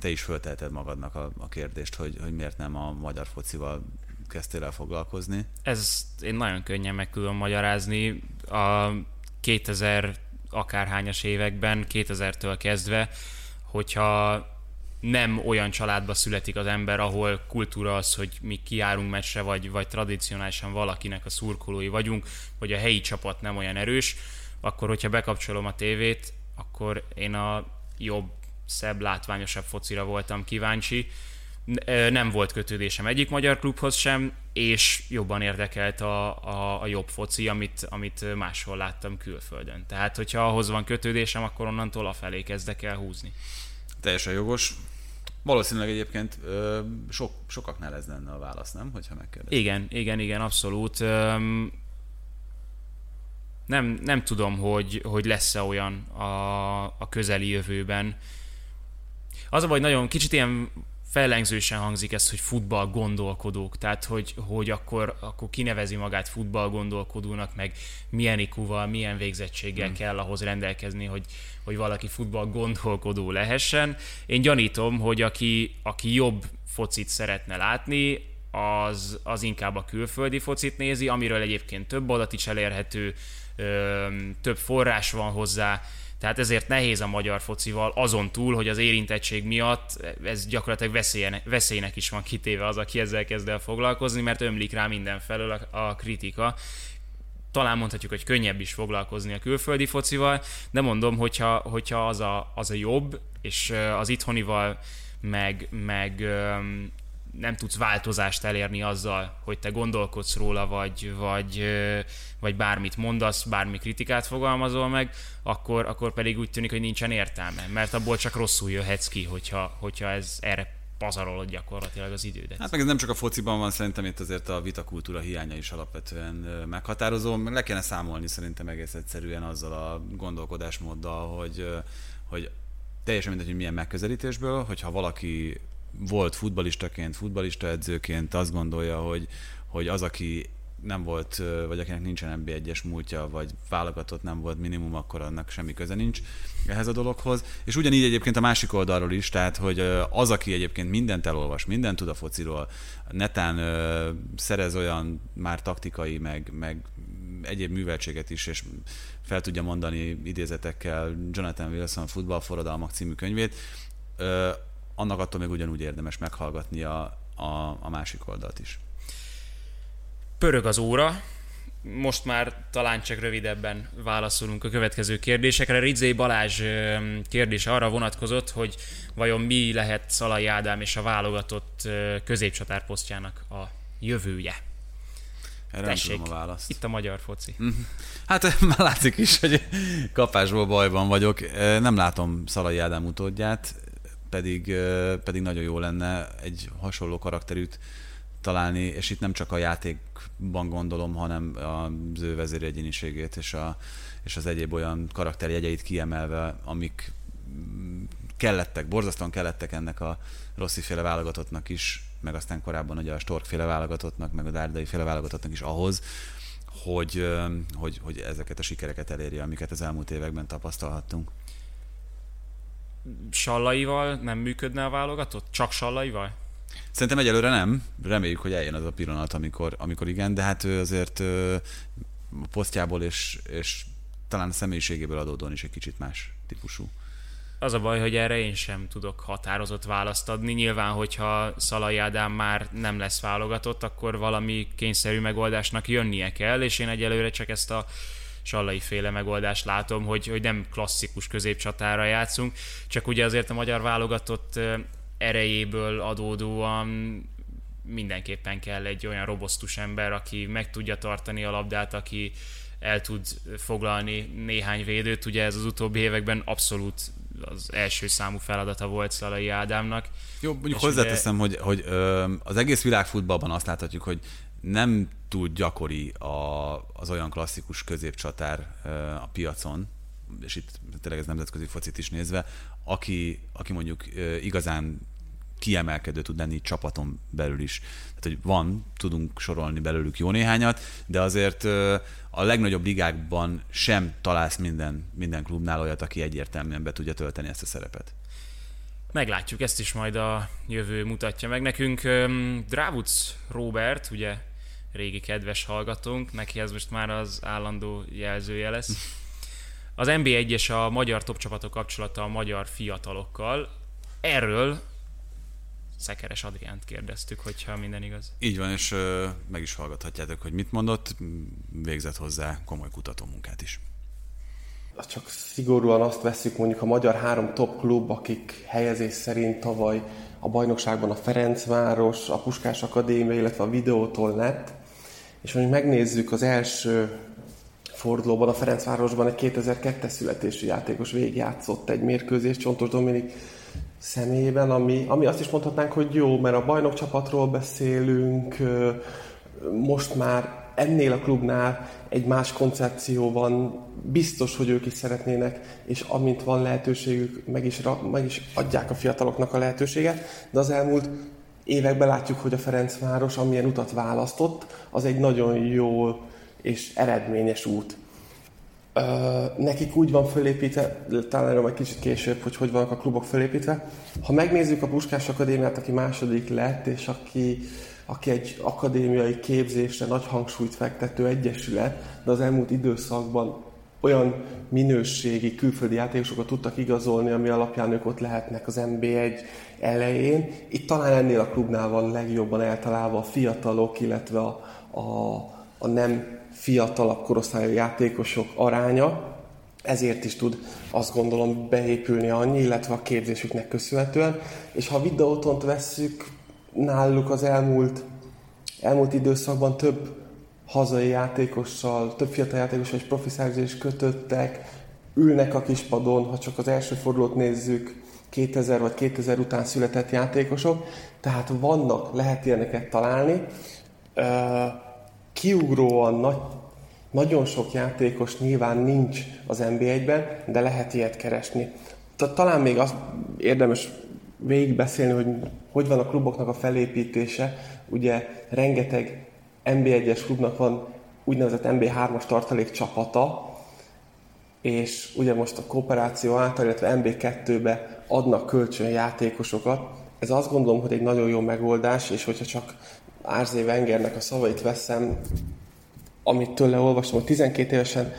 Te is föltelted magadnak a, a kérdést, hogy, hogy miért nem a magyar focival kezdtél el foglalkozni? Ez én nagyon könnyen meg tudom magyarázni. A 2000 akárhányas években, 2000-től kezdve, hogyha nem olyan családba születik az ember, ahol kultúra az, hogy mi kiárunk meccsre, vagy, vagy tradicionálisan valakinek a szurkolói vagyunk, vagy a helyi csapat nem olyan erős, akkor hogyha bekapcsolom a tévét, akkor én a jobb, szebb, látványosabb focira voltam kíváncsi. Nem volt kötődésem egyik magyar klubhoz sem, és jobban érdekelt a, a, a jobb foci, amit, amit máshol láttam külföldön. Tehát, hogyha ahhoz van kötődésem, akkor onnantól afelé kezdek el húzni. Teljesen jogos. Valószínűleg egyébként sok, sokaknál ez lenne a válasz, nem? Hogyha megkérdez. Igen, igen, igen, abszolút. Nem, nem tudom, hogy, hogy lesz-e olyan a, a közeli jövőben. Az a baj, nagyon kicsit ilyen fellengzősen hangzik ez, hogy futball gondolkodók, tehát hogy, hogy akkor, akkor kinevezi magát futball gondolkodónak, meg milyen ikuval, milyen végzettséggel hmm. kell ahhoz rendelkezni, hogy, hogy valaki futball gondolkodó lehessen. Én gyanítom, hogy aki, aki jobb focit szeretne látni, az, az inkább a külföldi focit nézi, amiről egyébként több adat is elérhető, több forrás van hozzá, tehát ezért nehéz a magyar focival, azon túl, hogy az érintettség miatt ez gyakorlatilag veszélynek, veszélynek is van kitéve az, aki ezzel kezd el foglalkozni, mert ömlik rá mindenfelől a, a kritika. Talán mondhatjuk, hogy könnyebb is foglalkozni a külföldi focival, de mondom, hogyha, hogyha az, a, az a jobb, és az itthonival meg, meg nem tudsz változást elérni azzal, hogy te gondolkodsz róla, vagy, vagy, vagy bármit mondasz, bármi kritikát fogalmazol meg, akkor, akkor pedig úgy tűnik, hogy nincsen értelme, mert abból csak rosszul jöhetsz ki, hogyha, hogyha ez erre pazarolod gyakorlatilag az idődet. Hát meg ez nem csak a fociban van, szerintem itt azért a vitakultúra hiánya is alapvetően meghatározó. Meg le kéne számolni szerintem egész egyszerűen azzal a gondolkodásmóddal, hogy, hogy teljesen mindegy, hogy milyen megközelítésből, hogyha valaki volt futbalistaként, futbalista edzőként azt gondolja, hogy, hogy az, aki nem volt, vagy akinek nincsen NB1-es múltja, vagy válogatott nem volt minimum, akkor annak semmi köze nincs ehhez a dologhoz. És ugyanígy egyébként a másik oldalról is, tehát hogy az, aki egyébként mindent elolvas, mindent tud a fociról, netán szerez olyan már taktikai, meg, meg egyéb műveltséget is, és fel tudja mondani idézetekkel Jonathan Wilson futballforradalmak című könyvét, annak attól még ugyanúgy érdemes meghallgatni a, a, a másik oldalt is. Pörög az óra, most már talán csak rövidebben válaszolunk a következő kérdésekre. Ridzé Balázs kérdése arra vonatkozott, hogy vajon mi lehet Szalai Ádám és a válogatott középcsatárposztjának a jövője. Erre Tessék, nem tudom a választ. Itt a magyar foci. Mhm. Hát már látszik is, hogy kapásból bajban vagyok. Nem látom Szalai Ádám utódját pedig, pedig nagyon jó lenne egy hasonló karakterűt találni, és itt nem csak a játékban gondolom, hanem az ő vezéregyéniségét és, a, és az egyéb olyan karakterjegyeit kiemelve, amik kellettek, borzasztóan kellettek ennek a Rossi féle válogatottnak is, meg aztán korábban ugye a Stork féle válogatottnak, meg a Dárdai féle válogatottnak is ahhoz, hogy, hogy, hogy ezeket a sikereket elérje, amiket az elmúlt években tapasztalhattunk. Sallaival nem működne a válogatott? Csak Sallaival? Szerintem egyelőre nem. Reméljük, hogy eljön az a pillanat, amikor, amikor igen, de hát ő azért a posztjából és, és talán a személyiségéből adódóan is egy kicsit más típusú. Az a baj, hogy erre én sem tudok határozott választ adni. Nyilván, hogyha Szalai Ádám már nem lesz válogatott, akkor valami kényszerű megoldásnak jönnie kell, és én egyelőre csak ezt a Sallai féle megoldást látom, hogy, hogy nem klasszikus középcsatára játszunk, csak ugye azért a magyar válogatott erejéből adódóan mindenképpen kell egy olyan robosztus ember, aki meg tudja tartani a labdát, aki el tud foglalni néhány védőt. Ugye ez az utóbbi években abszolút az első számú feladata volt Szalai Ádámnak. Jó, mondjuk hozzáteszem, ugye... hogy, hogy ö, az egész világfutballban azt láthatjuk, hogy nem túl gyakori a, az olyan klasszikus középcsatár a piacon, és itt tényleg ez nemzetközi focit is nézve, aki, aki mondjuk igazán kiemelkedő tud lenni csapaton belül is. Tehát, hogy van, tudunk sorolni belőlük jó néhányat, de azért a legnagyobb ligákban sem találsz minden, minden klubnál olyat, aki egyértelműen be tudja tölteni ezt a szerepet. Meglátjuk, ezt is majd a jövő mutatja meg nekünk. Drávuc Robert, ugye régi kedves hallgatónk, neki ez most már az állandó jelzője lesz. Az NB1-es a magyar topcsapatok kapcsolata a magyar fiatalokkal. Erről Szekeres Adriánt kérdeztük, hogyha minden igaz. Így van, és ö, meg is hallgathatjátok, hogy mit mondott, végzett hozzá komoly kutatómunkát is. Csak szigorúan azt veszük mondjuk a magyar három top klub, akik helyezés szerint tavaly a bajnokságban a Ferencváros, a Puskás Akadémia, illetve a Videótól lett, és mondjuk megnézzük az első fordulóban a Ferencvárosban egy 2002-es születésű játékos végigjátszott egy mérkőzést, Csontos Dominik személyében, ami, ami azt is mondhatnánk, hogy jó, mert a bajnokcsapatról beszélünk, most már ennél a klubnál egy más koncepció van, biztos, hogy ők is szeretnének, és amint van lehetőségük, meg is, meg is adják a fiataloknak a lehetőséget, de az elmúlt években látjuk, hogy a Ferencváros, amilyen utat választott, az egy nagyon jó és eredményes út. Ö, nekik úgy van fölépítve, talán erről egy kicsit később, hogy hogy vannak a klubok fölépítve. Ha megnézzük a Puskás Akadémiát, aki második lett, és aki, aki egy akadémiai képzésre nagy hangsúlyt fektető egyesület, de az elmúlt időszakban olyan minőségi külföldi játékosokat tudtak igazolni, ami alapján ők ott lehetnek az NB1 elején. Itt talán ennél a klubnál van legjobban eltalálva a fiatalok, illetve a, a, a nem fiatalabb korosztályú játékosok aránya, ezért is tud azt gondolom beépülni annyi, illetve a képzésüknek köszönhetően. És ha videótont vesszük, náluk az elmúlt, elmúlt időszakban több hazai játékossal, több fiatal játékossal és profi kötöttek, ülnek a kispadon, ha csak az első fordulót nézzük, 2000 vagy 2000 után született játékosok, tehát vannak, lehet ilyeneket találni. Kiugróan nagy, nagyon sok játékos nyilván nincs az NB1-ben, de lehet ilyet keresni. Talán még az érdemes végigbeszélni, hogy hogy van a kluboknak a felépítése. Ugye rengeteg NB1-es klubnak van úgynevezett NB3-as tartalék csapata, és ugye most a kooperáció által, illetve NB2-be adnak kölcsön játékosokat. Ez azt gondolom, hogy egy nagyon jó megoldás, és hogyha csak Árzé Wengernek a szavait veszem, amit tőle olvastam, hogy 12 évesen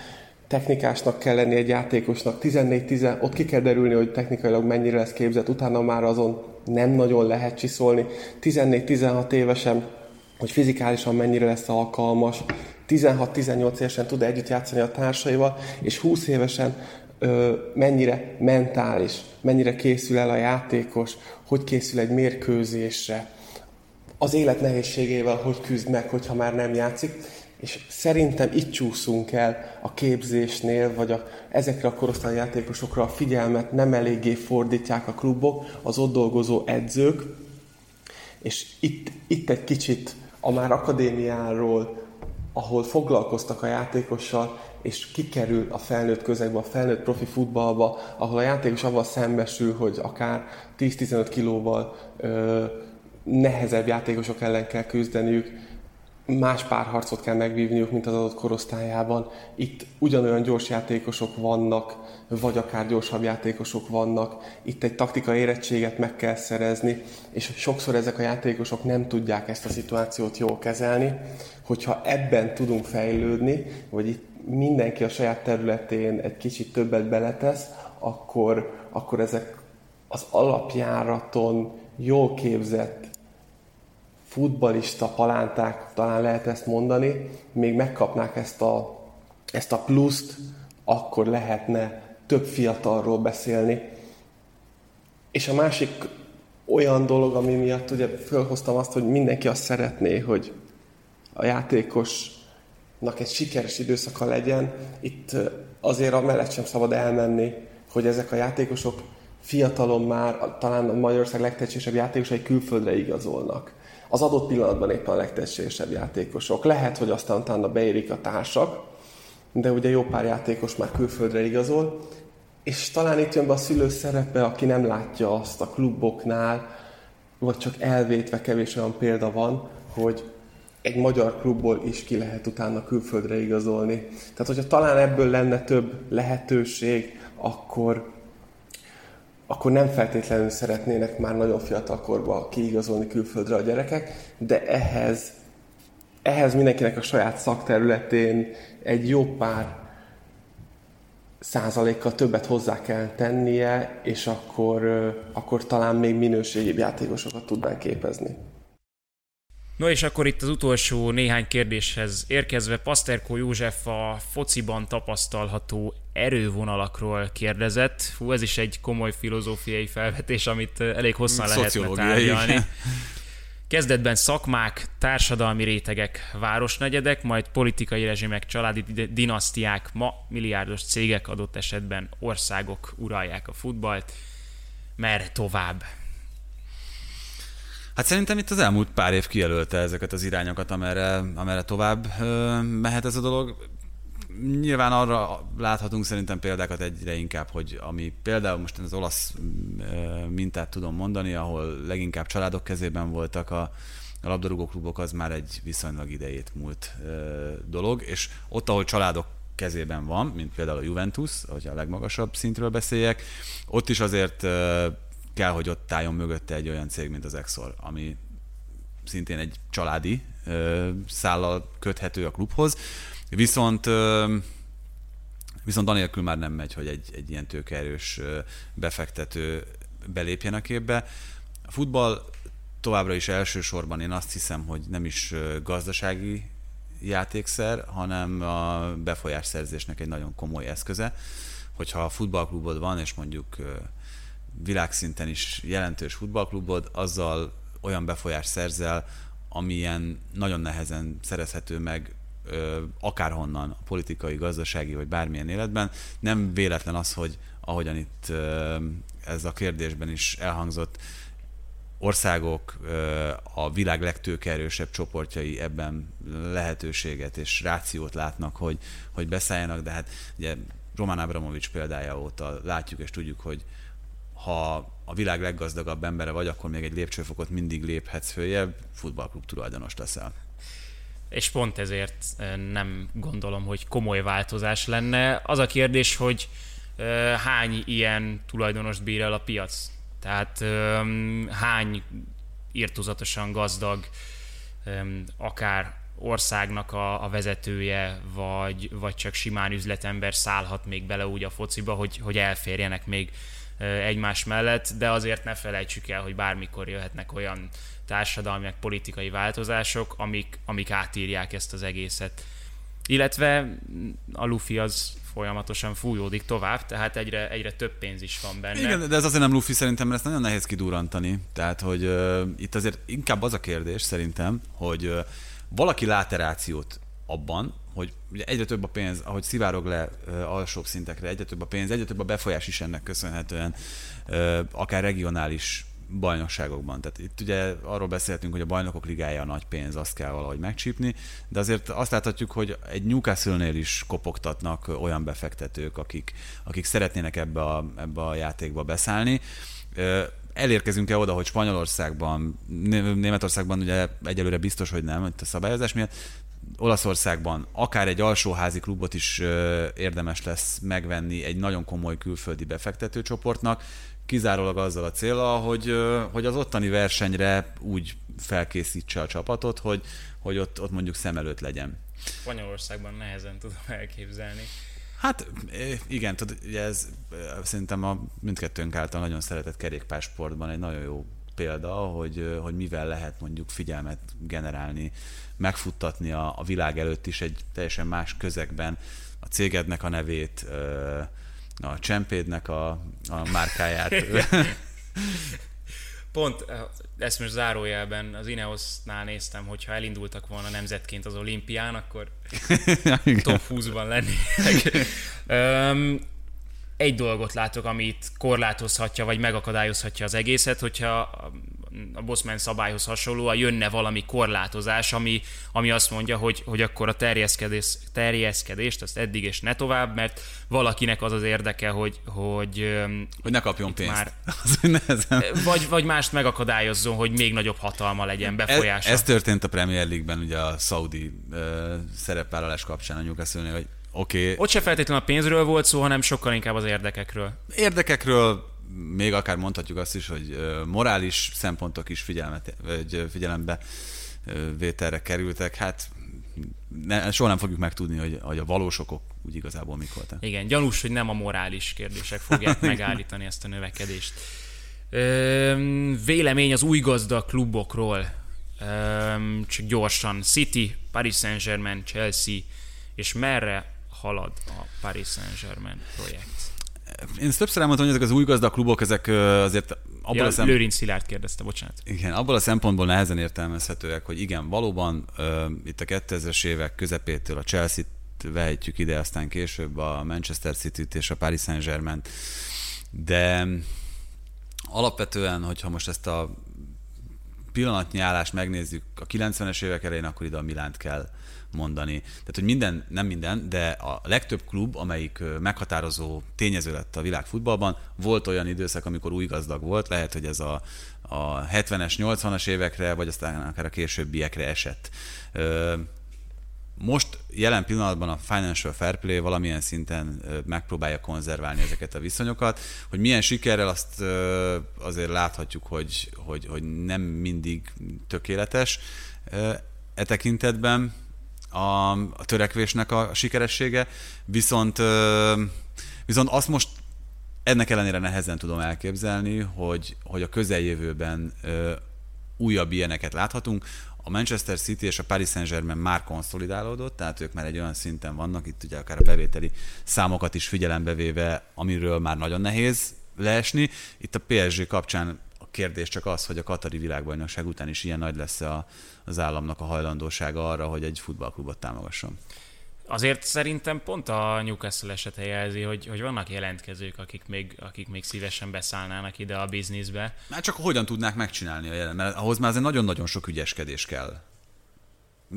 technikásnak kell lenni egy játékosnak, 14-10, ott ki kell derülni, hogy technikailag mennyire lesz képzett, utána már azon nem nagyon lehet csiszolni. 14-16 évesen, hogy fizikálisan mennyire lesz alkalmas, 16-18 évesen tud együtt játszani a társaival, és 20 évesen ö, mennyire mentális, mennyire készül el a játékos, hogy készül egy mérkőzésre, az élet nehézségével hogy küzd meg, hogyha már nem játszik. És szerintem itt csúszunk el a képzésnél, vagy a, ezekre a korosztály játékosokra a figyelmet nem eléggé fordítják a klubok, az ott dolgozó edzők, és itt, itt egy kicsit a már akadémiáról, ahol foglalkoztak a játékossal, és kikerül a felnőtt közegbe, a felnőtt profi futballba, ahol a játékos avval szembesül, hogy akár 10-15 kilóval ö, nehezebb játékosok ellen kell küzdeniük, más párharcot kell megvívniuk, mint az adott korosztályában. Itt ugyanolyan gyors játékosok vannak, vagy akár gyorsabb játékosok vannak. Itt egy taktikai érettséget meg kell szerezni, és sokszor ezek a játékosok nem tudják ezt a szituációt jól kezelni. Hogyha ebben tudunk fejlődni, vagy itt mindenki a saját területén egy kicsit többet beletesz, akkor, akkor ezek az alapjáraton jól képzett futbalista palánták, talán lehet ezt mondani, még megkapnák ezt a, ezt a pluszt, akkor lehetne több fiatalról beszélni. És a másik olyan dolog, ami miatt ugye fölhoztam azt, hogy mindenki azt szeretné, hogy a játékosnak egy sikeres időszaka legyen. Itt azért a mellett sem szabad elmenni, hogy ezek a játékosok fiatalon már, talán a Magyarország legtehetségesebb játékosai külföldre igazolnak az adott pillanatban éppen a legtehetségesebb játékosok. Lehet, hogy aztán utána beérik a társak, de ugye jó pár játékos már külföldre igazol, és talán itt jön be a szülő szerepe, aki nem látja azt a kluboknál, vagy csak elvétve kevés olyan példa van, hogy egy magyar klubból is ki lehet utána külföldre igazolni. Tehát, hogyha talán ebből lenne több lehetőség, akkor, akkor nem feltétlenül szeretnének már nagyon fiatal korban kiigazolni külföldre a gyerekek, de ehhez, ehhez mindenkinek a saját szakterületén egy jó pár százalékkal többet hozzá kell tennie, és akkor, akkor talán még minőségibb játékosokat tudnánk képezni. No és akkor itt az utolsó néhány kérdéshez érkezve Pasterko József a fociban tapasztalható erővonalakról kérdezett. Fú, ez is egy komoly filozófiai felvetés, amit elég hosszan lehetne tárgyalni. <laughs> Kezdetben szakmák, társadalmi rétegek, városnegyedek, majd politikai rezsimek, családi dinasztiák, ma milliárdos cégek, adott esetben országok uralják a futballt. Merre tovább? Hát szerintem itt az elmúlt pár év kijelölte ezeket az irányokat, amerre, amerre tovább mehet ez a dolog. Nyilván arra láthatunk szerintem példákat egyre inkább, hogy ami például most az olasz mintát tudom mondani, ahol leginkább családok kezében voltak a, a labdarúgó klubok, az már egy viszonylag idejét múlt dolog, és ott, ahol családok kezében van, mint például a Juventus, hogy a legmagasabb szintről beszéljek, ott is azért kell, hogy ott álljon mögötte egy olyan cég, mint az Exor, ami szintén egy családi szállal köthető a klubhoz, viszont viszont anélkül már nem megy, hogy egy, egy ilyen tőkerős befektető belépjen a képbe. A futball továbbra is elsősorban én azt hiszem, hogy nem is gazdasági játékszer, hanem a befolyásszerzésnek egy nagyon komoly eszköze. Hogyha a futballklubod van, és mondjuk világszinten is jelentős futballklubod, azzal olyan befolyás szerzel, amilyen nagyon nehezen szerezhető meg akárhonnan, a politikai, gazdasági vagy bármilyen életben. Nem véletlen az, hogy ahogyan itt ez a kérdésben is elhangzott, országok, a világ legtőkerősebb csoportjai ebben lehetőséget és rációt látnak, hogy, hogy beszálljanak, de hát ugye Roman Abramovics példája óta látjuk és tudjuk, hogy ha a világ leggazdagabb embere vagy, akkor még egy lépcsőfokot mindig léphetsz följebb, futballklub tulajdonos leszel. És pont ezért nem gondolom, hogy komoly változás lenne. Az a kérdés, hogy hány ilyen tulajdonos bír el a piac? Tehát hány írtozatosan gazdag, akár országnak a, a vezetője, vagy, vagy csak simán üzletember szállhat még bele úgy a fociba, hogy, hogy elférjenek még egymás mellett, de azért ne felejtsük el, hogy bármikor jöhetnek olyan társadalmi, politikai változások, amik, amik átírják ezt az egészet. Illetve a Luffy az folyamatosan fújódik tovább, tehát egyre, egyre több pénz is van benne. Igen, de ez azért nem Luffy szerintem, mert ezt nagyon nehéz kidurantani. Tehát, hogy uh, itt azért inkább az a kérdés szerintem, hogy uh, valaki láterációt abban, hogy ugye egyre több a pénz, ahogy szivárog le uh, alsóbb szintekre, egyre több a pénz, egyre több a befolyás is ennek köszönhetően, uh, akár regionális bajnokságokban. Tehát itt ugye arról beszéltünk, hogy a bajnokok ligája a nagy pénz, azt kell valahogy megcsípni, de azért azt láthatjuk, hogy egy Newcastle-nél is kopogtatnak olyan befektetők, akik, akik szeretnének ebbe a, ebbe a játékba beszállni. Elérkezünk-e oda, hogy Spanyolországban, Németországban ugye egyelőre biztos, hogy nem, itt a szabályozás miatt, Olaszországban akár egy alsóházi klubot is érdemes lesz megvenni egy nagyon komoly külföldi befektetőcsoportnak, kizárólag azzal a célra, hogy, hogy az ottani versenyre úgy felkészítse a csapatot, hogy, hogy ott, ott mondjuk szem előtt legyen. Spanyolországban nehezen tudom elképzelni. Hát igen, tudod, ez szerintem a mindkettőnk által nagyon szeretett kerékpársportban egy nagyon jó példa, hogy, hogy mivel lehet mondjuk figyelmet generálni, megfuttatni a, a világ előtt is egy teljesen más közegben a cégednek a nevét, a csempédnek a, a márkáját. <laughs> Pont ezt most zárójelben az Ineosnál néztem, hogy ha elindultak volna nemzetként az olimpián, akkor top 20-ban lennének. <laughs> egy dolgot látok, amit korlátozhatja, vagy megakadályozhatja az egészet, hogyha a Bosman szabályhoz hasonlóan jönne valami korlátozás, ami, ami azt mondja, hogy, hogy akkor a terjeszkedés, terjeszkedést azt eddig és ne tovább, mert valakinek az az érdeke, hogy hogy, hogy ne kapjon pénzt. Már, <laughs> vagy, vagy mást megakadályozzon, hogy még nagyobb hatalma legyen, befolyása. Ez, ez történt a Premier League-ben, ugye a Saudi uh, szerepvállalás kapcsán a Newcastle hogy oké. Okay. Ott se feltétlenül a pénzről volt szó, hanem sokkal inkább az érdekekről. Érdekekről, még akár mondhatjuk azt is, hogy morális szempontok is figyelmet, vagy figyelembe vételre kerültek. Hát ne, soha nem fogjuk megtudni, hogy, hogy a valós okok úgy igazából mik voltak. Igen, gyanús, hogy nem a morális kérdések fogják <laughs> megállítani ezt a növekedést. vélemény az új gazda klubokról. csak gyorsan. City, Paris Saint-Germain, Chelsea, és merre halad a Paris Saint-Germain projekt? Én ezt többször elmondtam, hogy ezek az új klubok, ezek azért abból ja, a szem... Lőrinc Szilárd kérdezte, bocsánat. Igen, abból a szempontból nehezen értelmezhetőek, hogy igen, valóban uh, itt a 2000-es évek közepétől a Chelsea-t vehetjük ide, aztán később a Manchester City-t és a Paris Saint-Germain, de alapvetően, hogyha most ezt a pillanatnyi állást megnézzük a 90-es évek elején, akkor ide a Milánt kell mondani. Tehát, hogy minden, nem minden, de a legtöbb klub, amelyik meghatározó tényező lett a világ futballban, volt olyan időszak, amikor új gazdag volt, lehet, hogy ez a, a 70-es, 80-as évekre, vagy aztán akár a későbbiekre esett. Most jelen pillanatban a Financial Fair Play valamilyen szinten megpróbálja konzerválni ezeket a viszonyokat. Hogy milyen sikerrel azt azért láthatjuk, hogy, hogy, hogy nem mindig tökéletes e tekintetben a, a törekvésnek a sikeressége, viszont, viszont azt most ennek ellenére nehezen tudom elképzelni, hogy, hogy a közeljövőben újabb ilyeneket láthatunk. A Manchester City és a Paris Saint-Germain már konszolidálódott, tehát ők már egy olyan szinten vannak, itt ugye akár a bevételi számokat is figyelembe véve, amiről már nagyon nehéz leesni. Itt a PSG kapcsán kérdés csak az, hogy a Katari világbajnokság után is ilyen nagy lesz a, az államnak a hajlandósága arra, hogy egy futballklubot támogasson. Azért szerintem pont a Newcastle esete jelzi, hogy, hogy vannak jelentkezők, akik még, akik még szívesen beszállnának ide a bizniszbe. Már csak hogyan tudnák megcsinálni a jelen, mert ahhoz már azért nagyon-nagyon sok ügyeskedés kell.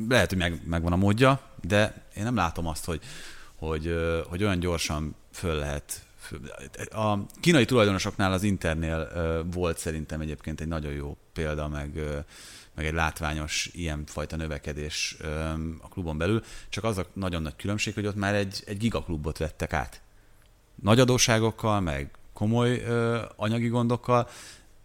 Lehet, hogy meg, megvan a módja, de én nem látom azt, hogy, hogy, hogy olyan gyorsan föl lehet a kínai tulajdonosoknál az Internél volt szerintem egyébként egy nagyon jó példa, meg meg egy látványos ilyenfajta növekedés a klubon belül, csak az a nagyon nagy különbség, hogy ott már egy, egy gigaklubot vettek át. Nagy adóságokkal, meg komoly anyagi gondokkal,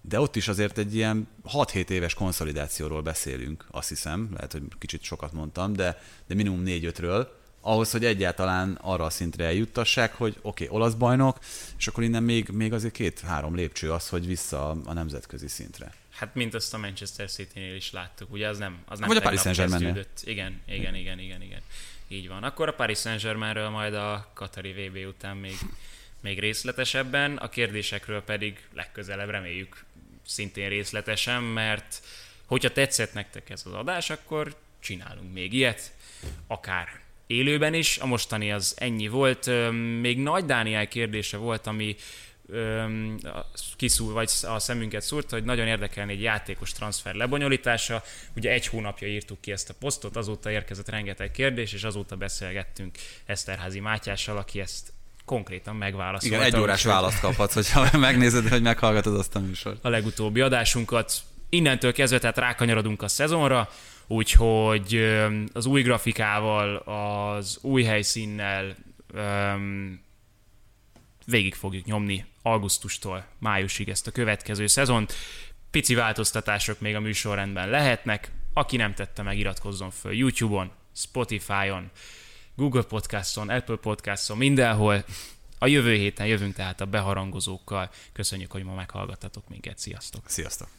de ott is azért egy ilyen 6-7 éves konszolidációról beszélünk, azt hiszem, lehet, hogy kicsit sokat mondtam, de, de minimum 4-5-ről, ahhoz, hogy egyáltalán arra a szintre eljuttassák, hogy oké, okay, olasz bajnok, és akkor innen még, még azért két-három lépcső az, hogy vissza a nemzetközi szintre. Hát mint azt a Manchester City-nél is láttuk, ugye az nem, az nem Vagy a Paris saint Igen, igen, igen, igen, igen. Így van. Akkor a Paris Saint-Germainről majd a Katari VB után még, még részletesebben, a kérdésekről pedig legközelebb reméljük szintén részletesen, mert hogyha tetszett nektek ez az adás, akkor csinálunk még ilyet, akár élőben is. A mostani az ennyi volt. Még Nagy Dániel kérdése volt, ami kiszúr, vagy a szemünket szúrta, hogy nagyon érdekelni egy játékos transfer lebonyolítása. Ugye egy hónapja írtuk ki ezt a posztot, azóta érkezett rengeteg kérdés, és azóta beszélgettünk Eszterházi Mátyással, aki ezt konkrétan megválaszolta. Igen, egy órás választ kaphatsz, hogyha <laughs> megnézed, hogy meghallgatod azt a műsort. A legutóbbi adásunkat. Innentől kezdve tehát rákanyarodunk a szezonra, úgyhogy az új grafikával, az új helyszínnel, végig fogjuk nyomni augusztustól májusig ezt a következő szezont. Pici változtatások még a műsorrendben lehetnek. Aki nem tette meg, iratkozzon föl YouTube-on, Spotify-on, Google Podcaston, Apple Podcaston, mindenhol. A jövő héten jövünk tehát a beharangozókkal. Köszönjük, hogy ma meghallgattatok minket. Sziasztok! Sziasztok!